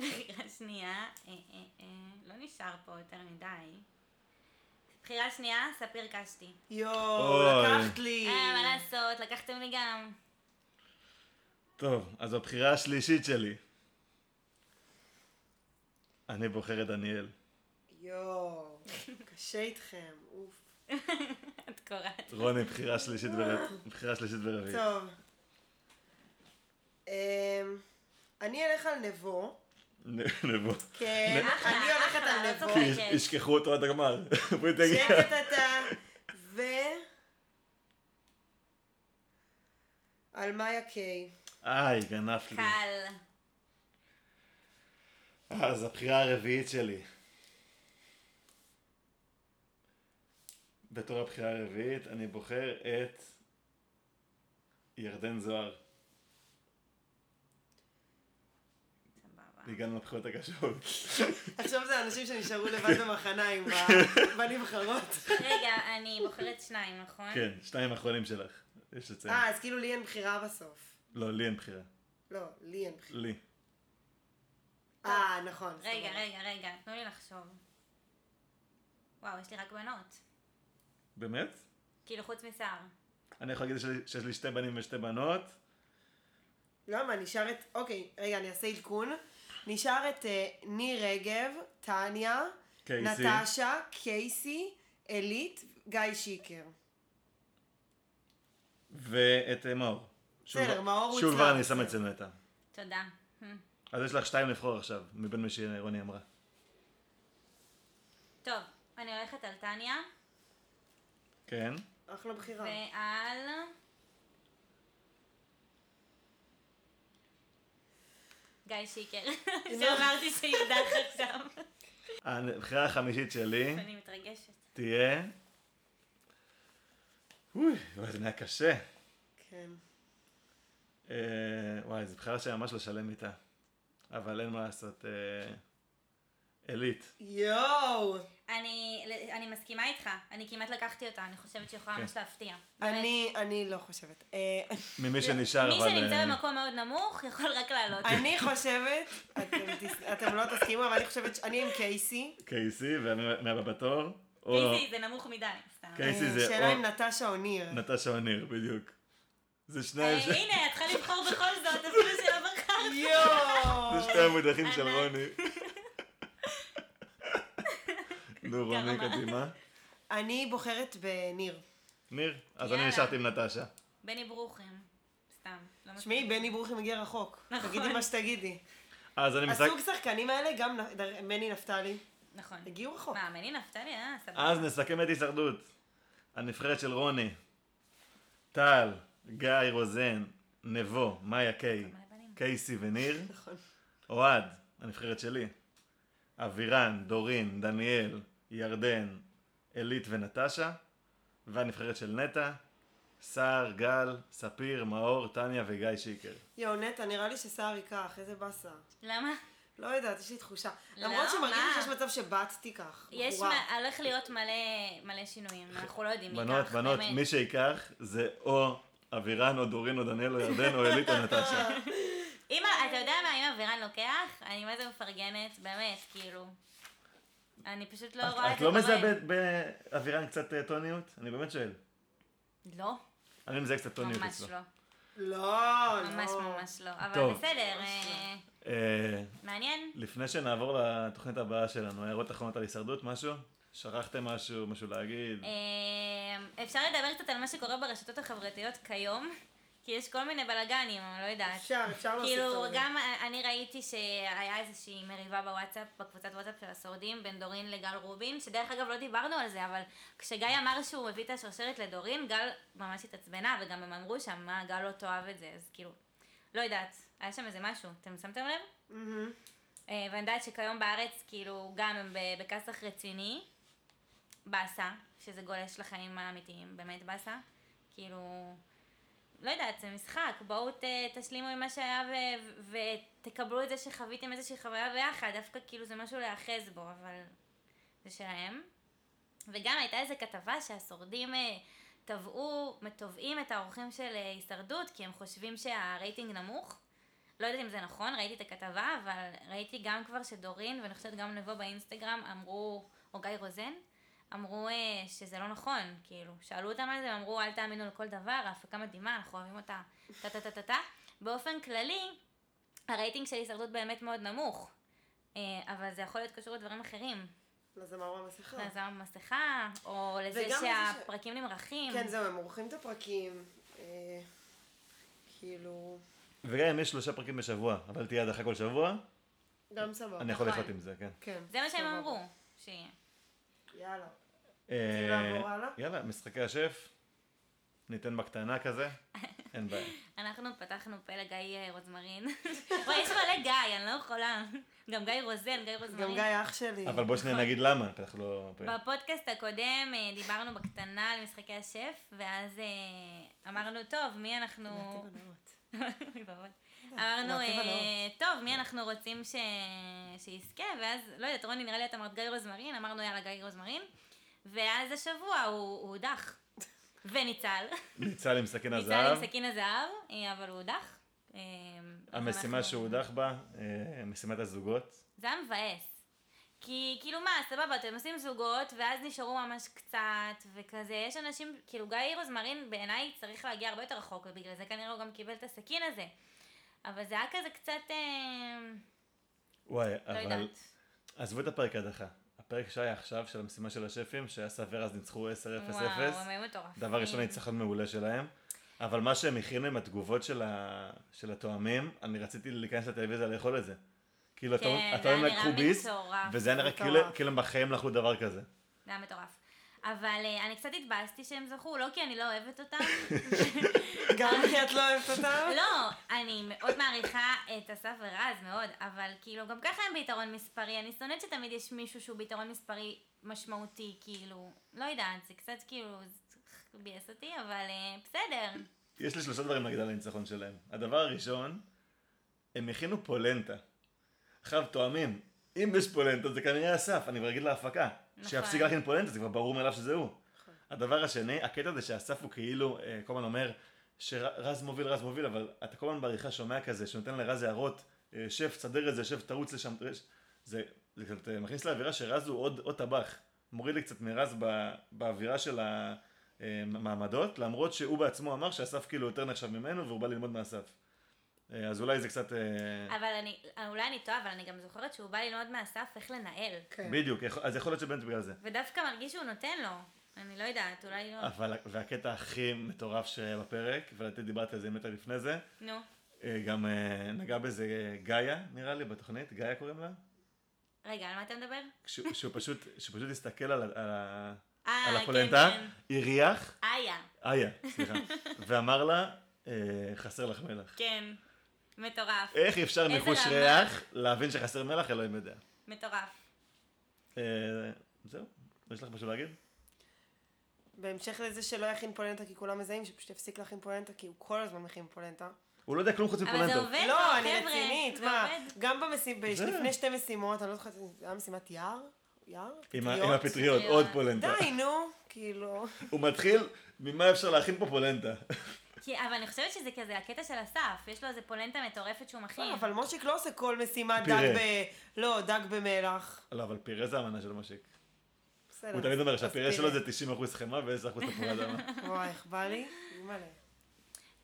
בחירה שנייה, אה, אה, אה, לא נשאר פה יותר מדי. בחירה שנייה, ספיר קשתי. יואו, אוי. לקחת לי. אה, מה לעשות, לקחתם לי גם. טוב, אז הבחירה השלישית שלי. אני בוחר את דניאל. יואו, קשה איתכם, אוף. את קוראת. רוני, בחירה שלישית ורביעית. בחירה שלישית ורביעית. טוב. אמ, אני אלך על נבו, נבוא. כן, אחלה, אני הולכת אחלה, על לא נבו. צוחקת. כי ישכחו אותו עד הגמר. שקט אתה, ו... על מאיה קיי. איי, גנבת לי. קל. אז הבחירה הרביעית שלי. בתור הבחירה הרביעית אני בוחר את ירדן זוהר. סבבה. הגענו לבחירות הקשות. עכשיו זה אנשים שנשארו לבד במחניים ב- בנבחרות. רגע, אני בוחרת שניים, נכון? כן, שניים האחרונים שלך. יש לציין. אה, אז כאילו לי אין בחירה בסוף. לא, לי אין בחירה. לא, לי אין בחירה. לי. אה, נכון. רגע. רגע, רגע, תנו לי לחשוב. וואו, יש לי רק בנות. באמת? כאילו, חוץ מסער. אני יכול להגיד שיש- שיש לי שתי בנים ושתי בנות. למה? נשאר את... אוקיי, רגע, אני אעשה עדכון. נשאר את אה, ניר רגב, טניה, קייסי. נטשה, קייסי, עילית, גיא שיקר. ואת אה, מאור. בסדר, מאור הוא שוב כבר אני שם בסדר. אצל נטע. תודה. אז יש לך שתיים לבחור עכשיו, מבין מה שרוני אמרה. טוב, אני הולכת על טניה, כן? אחלה בחירה. ועל... גיא שיקר, שאמרתי שיודח עכשיו. הבחירה החמישית שלי אני מתרגשת. תהיה... אוי, וואי, זה נהיה קשה. כן. אה, וואי, זו בחירה שממש לא שלם איתה. אבל אין מה לעשות. אה, עילית. יואו! אני, אני מסכימה איתך, אני כמעט לקחתי אותה, אני חושבת שהיא יכולה כן. ממש להפתיע. באמת. אני, אני לא חושבת. אה, ממי שנשאר, מי אבל... שנמצא אה, במקום מאוד נמוך יכול רק לעלות. אני חושבת, אתם אתם לא תסכימו, אבל אני חושבת שאני עם קייסי. קייסי, והבא בתור. או פיזי זה נמוך מדי, סתם. קייסי אה, זה שאלה או אם נטשה או ניר. נטשה או ניר, בדיוק. זה אה, שניים ש... הנה, את צריכה לבחור בכל זאת, אפילו שלא בחרת. יואו! זה שני המודחים של. רוני. נו, גרמה. קדימה. אני בוחרת בניר. ניר, אז אני. נשארתי עם נטשה. בני ברוכים. סתם. לא תשמעי, מספיק. בני ברוכי מגיע רחוק. נכון. תגידי מה שתגידי. אז אני משחק... הסוג שחקנים האלה, גם מני נפתלי, נכון. הגיעו רחוק. מה, מני נפתלי? אה, סבבה. אז נסכם את הישרדות. הנבחרת של רוני, טל, גיא רוזן, נבו, מאיה קיי. קייסי וניר, נכון. אוהד, הנבחרת שלי, אבירן, דורין, דניאל, ירדן, עילית ונטשה, והנבחרת של נטע, סער, גל, ספיר, מאור, טניה וגיא שיקר. יואו, נטע, נראה לי שסער ייקח, איזה באסה. למה? לא יודעת, יש לי תחושה. לא, למרות שמרגיש לי? שיש מצב שבת תיקח. יש. מה- הולך להיות מלא מלא שינויים, אנחנו לא יודעים מי בנות, ייקח, בנות, באמת. מי שייקח זה או אבירן או דורין או דניאל או ירדן או עילית או נטשה. אם, אתה יודע מה, אם אבירן לוקח, אני מה זה מפרגנת, באמת, כאילו. אני פשוט לא רואה את את זה לא קורה. מזהה ב- באבירן קצת אה, טוניות? אני באמת שואל. לא, אני מזהה קצת טוניות ממש אצלו. לא. לא, לא. ממש ממש לא. אבל. בסדר, אה, אה, מעניין. לפני שנעבור לתוכנית הבאה שלנו, הערות אחרונות על הישרדות, משהו? שכחתם משהו, משהו להגיד? אפשר לדבר קצת על מה שקורה ברשתות החברתיות כיום, כי יש כל מיני בלאגנים, אני לא יודעת. אפשר, אפשר להוסיף כאילו, את זה. גם אני ראיתי שהיה איזושהי מריבה בוואטסאפ, בקבוצת וואטסאפ של השורדים, בין דורין לגל רובין, שדרך אגב לא דיברנו על זה, אבל כשגיא אמר שהוא הביא את השרשרת לדורין, גל ממש התעצבנה, וגם הם אמרו שם, מה, גל לא תאהב את זה, אז כאילו, לא יודעת, היה שם איזה משהו, אתם שמתם לב? אה, ואני יודעת שכיום בארץ, כאילו, גם הם בכסח רציני, באסה, שזה גולש לחיים האמיתיים, באמת באסה. כאילו, לא יודעת, זה משחק, בואו ת, תשלימו עם מה שהיה ו, ו, ותקבלו את זה שחוויתם איזושהי חוויה ביחד, דווקא כאילו זה משהו להיאחז בו, אבל זה שלהם. וגם הייתה איזו כתבה שהשורדים אה, תבעו, תובעים את האורחים של אה, הישרדות, כי הם חושבים שהרייטינג נמוך. לא יודעת אם זה נכון, ראיתי את הכתבה, אבל ראיתי גם כבר שדורין, ואני חושבת גם נבו באינסטגרם, אמרו, או גיא רוזן, אמרו אה, שזה לא נכון, כאילו, שאלו אותם על זה, הם אמרו, אל תאמינו לכל דבר, ההפקה מדהימה, אנחנו אוהבים אותה, טה טה טה טה טה. באופן כללי, הרייטינג של הישרדות באמת מאוד נמוך, אה, אבל זה יכול להיות קשור לדברים אחרים. לזמר במסכה. לזר במסכה, או לזה ש- שהפרקים נמרחים. כן, זהו, הם עורכים את הפרקים. אה, כאילו, וגם אם יש שלושה פרקים בשבוע, אבל תהיה הדחה כל שבוע, גם סבבה. אני יכול נכון. לחיות עם זה, כן. כן. זה מה שהם. אמרו, שיהיה. יאללה. אה, לעבור הלאה? יאללה, משחקי השף. ניתן בקטנה כזה, אין בעיה. אנחנו פתחנו פה לגיא אה, רוזמרין. וואי, יש מלא גיא, אני לא יכולה. גם גיא רוזן, גיא רוזמרין. גם גיא אח שלי. אבל בואי שניה נגיד למה, פתח לו פה. בפודקאסט הקודם אה, דיברנו בקטנה על משחקי השף, ואז אמרנו, טוב, מי אנחנו... אמרנו, נתיב אה, הנאות. טוב, מי אנחנו רוצים ש... שיזכה, ואז, לא יודעת, רוני, נראה לי את אמרת גיא רוזמרין, אמרנו יאללה גיא רוזמרין, ואז השבוע הוא הוא הודח, וניצל, ניצל עם סכין ניצל הזהב. עם סכין הזהב, אה, אבל הוא הודח. אה, המשימה שהוא הודח בה, אה, משימת הזוגות. זה היה מבאס. כי כאילו מה, סבבה, אתם עושים זוגות, ואז נשארו ממש קצת, וכזה, יש אנשים, כאילו גיא רוזמרין בעיניי צריך להגיע הרבה יותר רחוק, ובגלל זה כנראה הוא גם קיבל את הסכין הזה. אבל זה היה כזה קצת, אה, וואי, לא אבל יודעת. עזבו את הפרק הדחה. הפרק שהיה עכשיו של המשימה של השפים, שאסף ורז ניצחו 10-0-0. וואו, הם היו מטורפים. דבר ראשון, ניצחון מעולה שלהם. אבל מה שהם הכינו עם התגובות של, ה... של התואמים, אני רציתי להיכנס לטלוויזיה לאכול את זה. כאילו, כן, התואמים- לקחו ביס. וזה היה נראה כאילו. כאילו הם בחיים לא אכלו דבר כזה. זה היה מטורף. אבל אה, אני קצת התבאסתי שהם זכו, לא כי אני לא אוהבת אותם. גם כי את לא אוהבת אותם? לא, אני מאוד מעריכה את אסף ורז, מאוד, אבל כאילו, גם ככה הם ביתרון מספרי. אני שונאת שתמיד יש מישהו שהוא ביתרון מספרי משמעותי, כאילו, לא יודעת, זה קצת כאילו, זה ביאס אותי, אבל אה, בסדר. יש לי שלושה דברים להגיד על הניצחון שלהם. הדבר הראשון, הם הכינו פולנטה. עכשיו, תואמים, אם יש פולנטה זה כנראה אסף, אני כבר אגיד להפקה. נכון. שיפסיק להכין פולנטה, זה כבר ברור מאליו שזה הוא. הדבר השני, הקטע זה שאסף הוא כאילו, אה, כל הזמן אומר, שרז מוביל, רז מוביל, אבל אתה כל הזמן בעריכה שומע כזה, שנותן לרז הערות, אה, שף, תסדר את זה, שף, תרוץ לשם, תרש. זה, זה קצת אה, מכניס לאווירה שרז הוא עוד, עוד טבח. מוריד לי קצת מרז ב, באווירה של המעמדות, למרות שהוא בעצמו אמר שאסף כאילו יותר נחשב ממנו והוא בא ללמוד מאסף. אה, אז אולי זה קצת... אה, אבל אני, אולי אני טועה, אבל אני גם זוכרת שהוא בא ללמוד מאסף איך לנהל. כן. בדיוק, אז יכול להיות שבאמת בגלל זה. ודווקא מרגיש שהוא נותן לו. אני לא יודעת, אולי לא. אבל, והקטע הכי מטורף שהיה בפרק, ולדעתי דיברתי על זה מטר לפני זה, נו. אה, גם נגע בזה גאיה, נראה לי, בתוכנית, גאיה קוראים לה? רגע, על מה אתה מדבר? כשהוא שהוא פשוט, שהוא פשוט הסתכל על, על, על כן, הפולנטה, כן. הריח, איה. איה, סליחה, ואמר לה, חסר לך מלח. כן. מטורף. איך אפשר מחוש. ריח להבין שחסר מלח, אלוהים יודע. מטורף. אה, זהו, יש לך משהו להגיד? בהמשך לזה שלא יכין פולנטה כי כולם מזהים, שפשוט יפסיק להכין פולנטה כי הוא כל הזמן מכין פולנטה. הוא לא יודע כלום חוץ אבל זה. עובד לא, אני. רצינית, מה? עובד. גם. לפני שתי משימות, אני לא זוכרת, זה היה משימת יער? יער? עם הפטריות, פטריות. עוד פולנטה. די, נו, כאילו. הוא מתחיל, ממה אפשר להכין פה פולנטה. כי, אבל אני חושבת שזה כזה הקטע של אסף, יש לו איזה פולנטה מטורפת שהוא מכין. לא, אבל מושיק לא עושה כל משימה פירה. דג ב... לא, דג במלח. לא, אבל פירה זה המנה של משיק. בסדר. הוא תמיד אומר שהפירה פירה. שלו זה 90% חמאה ו-10% תפוחי אדמה. וואי, איך בא לי?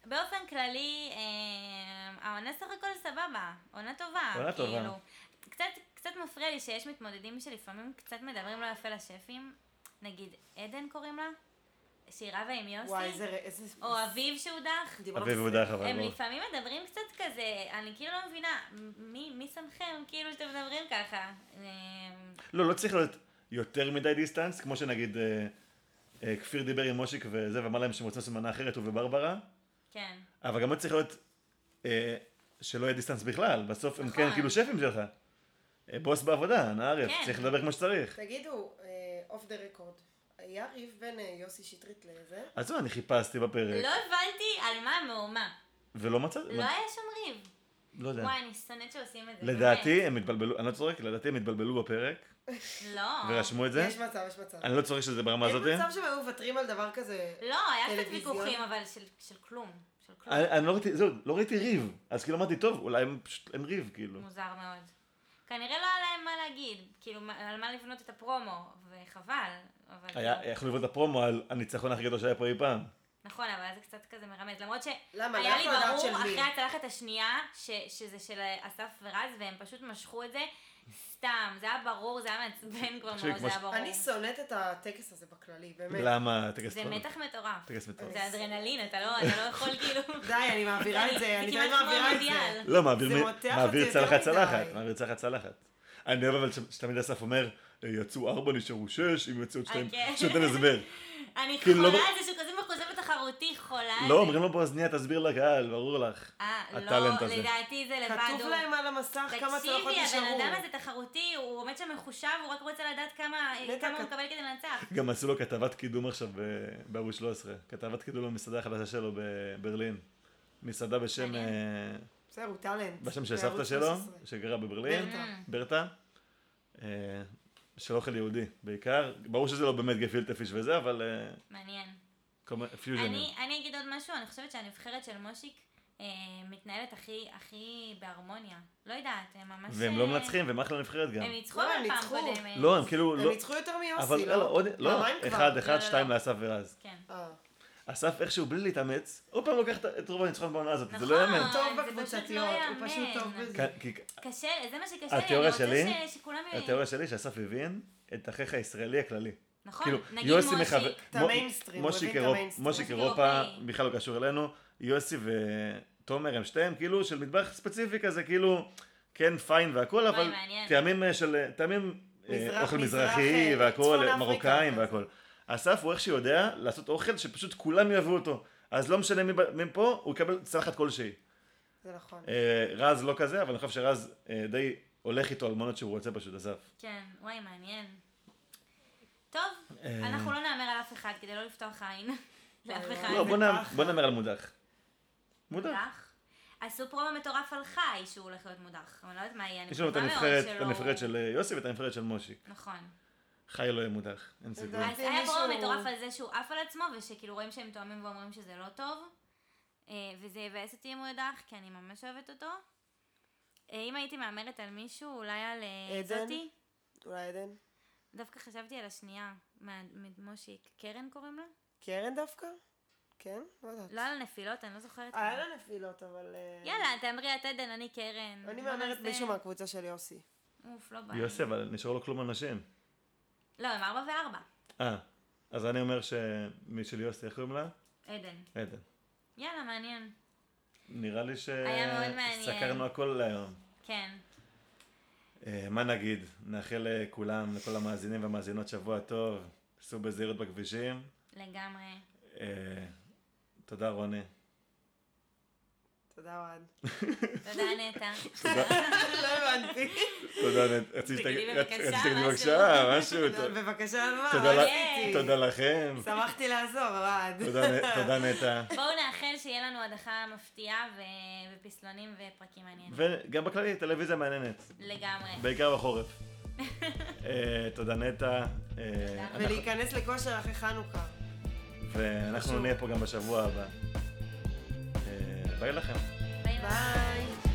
באופן כללי, אה, העונה סך הכל סבבה, עונה טובה. עונה טובה. כאילו, קצת, קצת מפריע לי שיש מתמודדים שלפעמים קצת מדברים לא יפה לשפים. נגיד, עדן קוראים לה? שהיא רבה עם וואי, יוסי, איזה... איזה... או אביב שהודח. אביב. הודח אבל הם לא. לפעמים מדברים קצת כזה, אני כאילו לא מבינה, מי, מי שמכם כאילו שאתם מדברים ככה? אמ, לא, לא צריך להיות יותר מדי distance, כמו שנגיד אה, אה, כפיר דיבר עם מושיק וזה, ואמר להם שהם רוצים לעשות מנה אחרת, הוא וברברה, כן, אבל גם לא צריך להיות אה, שלא יהיה distance בכלל, בסוף הם נכון. כן כאילו שפים שלך. אה, בוס בעבודה, אנא ערף, כן. צריך לדבר כמו שצריך. תגידו, off the record, היה ריב בין אה, יוסי שטרית לזה? אז זהו, אני חיפשתי בפרק, לא הבנתי על מה המהומה. ולא מצאתי, לא היה שם ריב. לא יודע. וואי, אני שונאת שעושים את זה. לדעתי הם התבלבלו, אני לא צוחק, לדעתי הם התבלבלו בפרק. לא. ורשמו את זה. יש מצב, יש מצב. אני לא צוחק שזה ברמה הזאת. אין מצב שהם היו מוותרים על דבר כזה. לא, היה קצת. ויכוחים, אבל של, של כלום. אני לא ראיתי, זהו, לא ראיתי ריב, אז כאילו אמרתי, טוב, אולי הם פשוט, אין ריב, כאילו. מוזר מאוד. כנראה לא היה להם מה להגיד, כאילו, על מה לבנות את הפרומו, וחבל, אבל... היה, יכלו לבנות את הפרומו על הניצחון הכי גדול שהיה פה אי פעם. נכון, אבל זה קצת כזה מרמז, למרות למה? שהיה לא לי ברור של מי. אחרי הצלחת השנייה, ש, שזה של אסף ורז, והם פשוט משכו את זה סתם, זה היה ברור, זה היה מעצבן כבר מאוד, זה היה ברור. אני שונאת את הטקס הזה בכללי, באמת. למה? טקס זה. מתח מטורף. טקס מטורף. זה אדרנלין, אתה לא אתה לא יכול כאילו... די, אני מעבירה את זה, אני תמיד כמו מעבירה את. זה. לא, מעביר, צלחת. צלחת, מעביר צלחת צלחת. אני אוהב אבל שתמיד אסף אומר, "אה, יצאו ארבע, נשארו שש, אם יצאו עוד שתיים, כן. שנותן הסבר. אני כאילו, לא חולה על זה שהוא כזה מחוזה בתחרותי, חולה. לא, אומרים לו באוזניה, תסביר לקהל, ברור לך. אה, לא. לדעתי זה לבד. כתוב להם על המסך כמה צלחות תקשיבי, הבן נשארו. אדם הזה תחרותי, הוא עומד שם מחושב, הוא רק רוצה לדעת כמה הוא מקבל כדי לנצח. גם עשו לו כתבת קידום עכשיו בערוץ 13. כתבת קידום למסעדה החדשה שלו בברלין. מסעדה בשם... אה, בסדר, הוא טאלנט. בשם של סבתא שלו, 13. שגרה בברלין. ברטה. אה, של אוכל יהודי בעיקר. ברור שזה לא באמת גפילטה פיש וזה, אבל אה, מעניין. אני אני אגיד עוד משהו, אני חושבת שהנבחרת של מושיק אה, מתנהלת הכי הכי בהרמוניה. לא יודעת, הם ממש... והם לא אה, מנצחים, והם אחלה נבחרת גם. הם ניצחו לא, הם פעם ניצחו. קודמת. לא, הם כאילו הם לא... ניצחו יותר מיוסי, אבל לא? לא, עוד- לא, כבר. אחד, אחד, לא, לא, שתיים לא. לאסף ורז. כן. אה. אסף איכשהו בלי להתאמץ, עוד פעם לוקח את- רוב הניצחון בעונה הזאת, זה נכון. לא יאמן. טוב זה פשוט בקבוצתיות, לא הוא פשוט יאמן. טוב בזה. כן, קשה, זה מה שקשה לי, אני רוצה שכולם... י- התיאוריה שלי שאסף הבין את אחיך הישראלי הכללי. נכון, כאילו, נגיד יוסי מושיק. מחבר... את המיינסטרים, מושיק אירופ-. מושיק אירופה. בכלל לא קשור אלינו, יוסי ותומר הם שתיהם כאילו של מטבח ספציפי כזה, כאילו, כן פיין והכל, אבל. טעמים אה, של, טעמים אה, מזרח- אוכל מזרח, מזרחי אה, והכל, מרוקאים. והכל. אסף הוא איך שיודע לעשות אוכל שפשוט כולם יאהבו אותו. אז לא משנה מי פה, הוא יקבל צלחת כלשהי. זה נכון. אה, רז לא כזה, אבל אני חושב שרז אה, די הולך איתו על מונות שהוא רוצה פשוט, אסף. כן, וואי, מעניין. טוב, אה, אנחנו לא נאמר על אף אחד כדי לא לפתוח עין לאף וואי, אחד. לא, בוא נאמר- על מודח. מודח. עשו פרומו מטורף על חי שהוא הולך להיות מודח. אבל אני לא יודעת מה יהיה, אני יש לנו את הנבחרת, של אה, יוסי ואת הנבחרת של מושיק. נכון. חי לא יהיה מודח, אין סיכוי. אז היה פרומו מטורף על זה שהוא עף על עצמו, ושכאילו רואים שהם תואמים ואומרים שזה לא טוב. אה, וזה יבאס אותי אם הוא יודח, כי אני ממש אוהבת אותו. אה, אם הייתי מהמרת על מישהו, אולי על אה? זאתי. אולי עדן? דווקא חשבתי על השנייה, מה- ממושיק. קרן קוראים לה? קרן דווקא? כן? לא יודעת. לא על הנפילות, אני לא זוכרת. היה לה נפילות, אבל... אה, יאללה, תאמרי את עדן, אני קרן. אני מהמרת נעשה- מישהו מהקבוצה של יוסי. אוף, לא בא. לי. יוסי, אבל נשאר לו כלום אנשים. לא, הם ארבע וארבע. אה, אז אני אומר שמי של יוסי, איך קוראים לה? עדן. עדן. יאללה, מעניין. נראה לי היה מאוד מעניין. שסקרנו הכל להיום. כן. אה, מה נגיד? נאחל לכולם, לכל המאזינים והמאזינות שבוע טוב. סעו בזהירות בכבישים. לגמרי. אה, תודה רוני. תודה אוהד. תודה, נטע. לא הבנתי. תודה, נט- רציתי שתגיד- בבקשה משהו. בבקשה, משהו. ת- בבקשה, על מה? תודה לכם. שמחתי לעזור, אוהד. תודה נטע. בואו נאחל שיהיה לנו הדחה מפתיעה ופסלונים ופרקים מעניינים. וגם בכללי, טלוויזיה מעניינת. לגמרי. בעיקר בחורף. אה, תודה נטע. אה, ולהיכנס לכושר אחרי חנוכה. ואנחנו. נהיה פה גם בשבוע הבא. ביי לכם. ביי. ביי.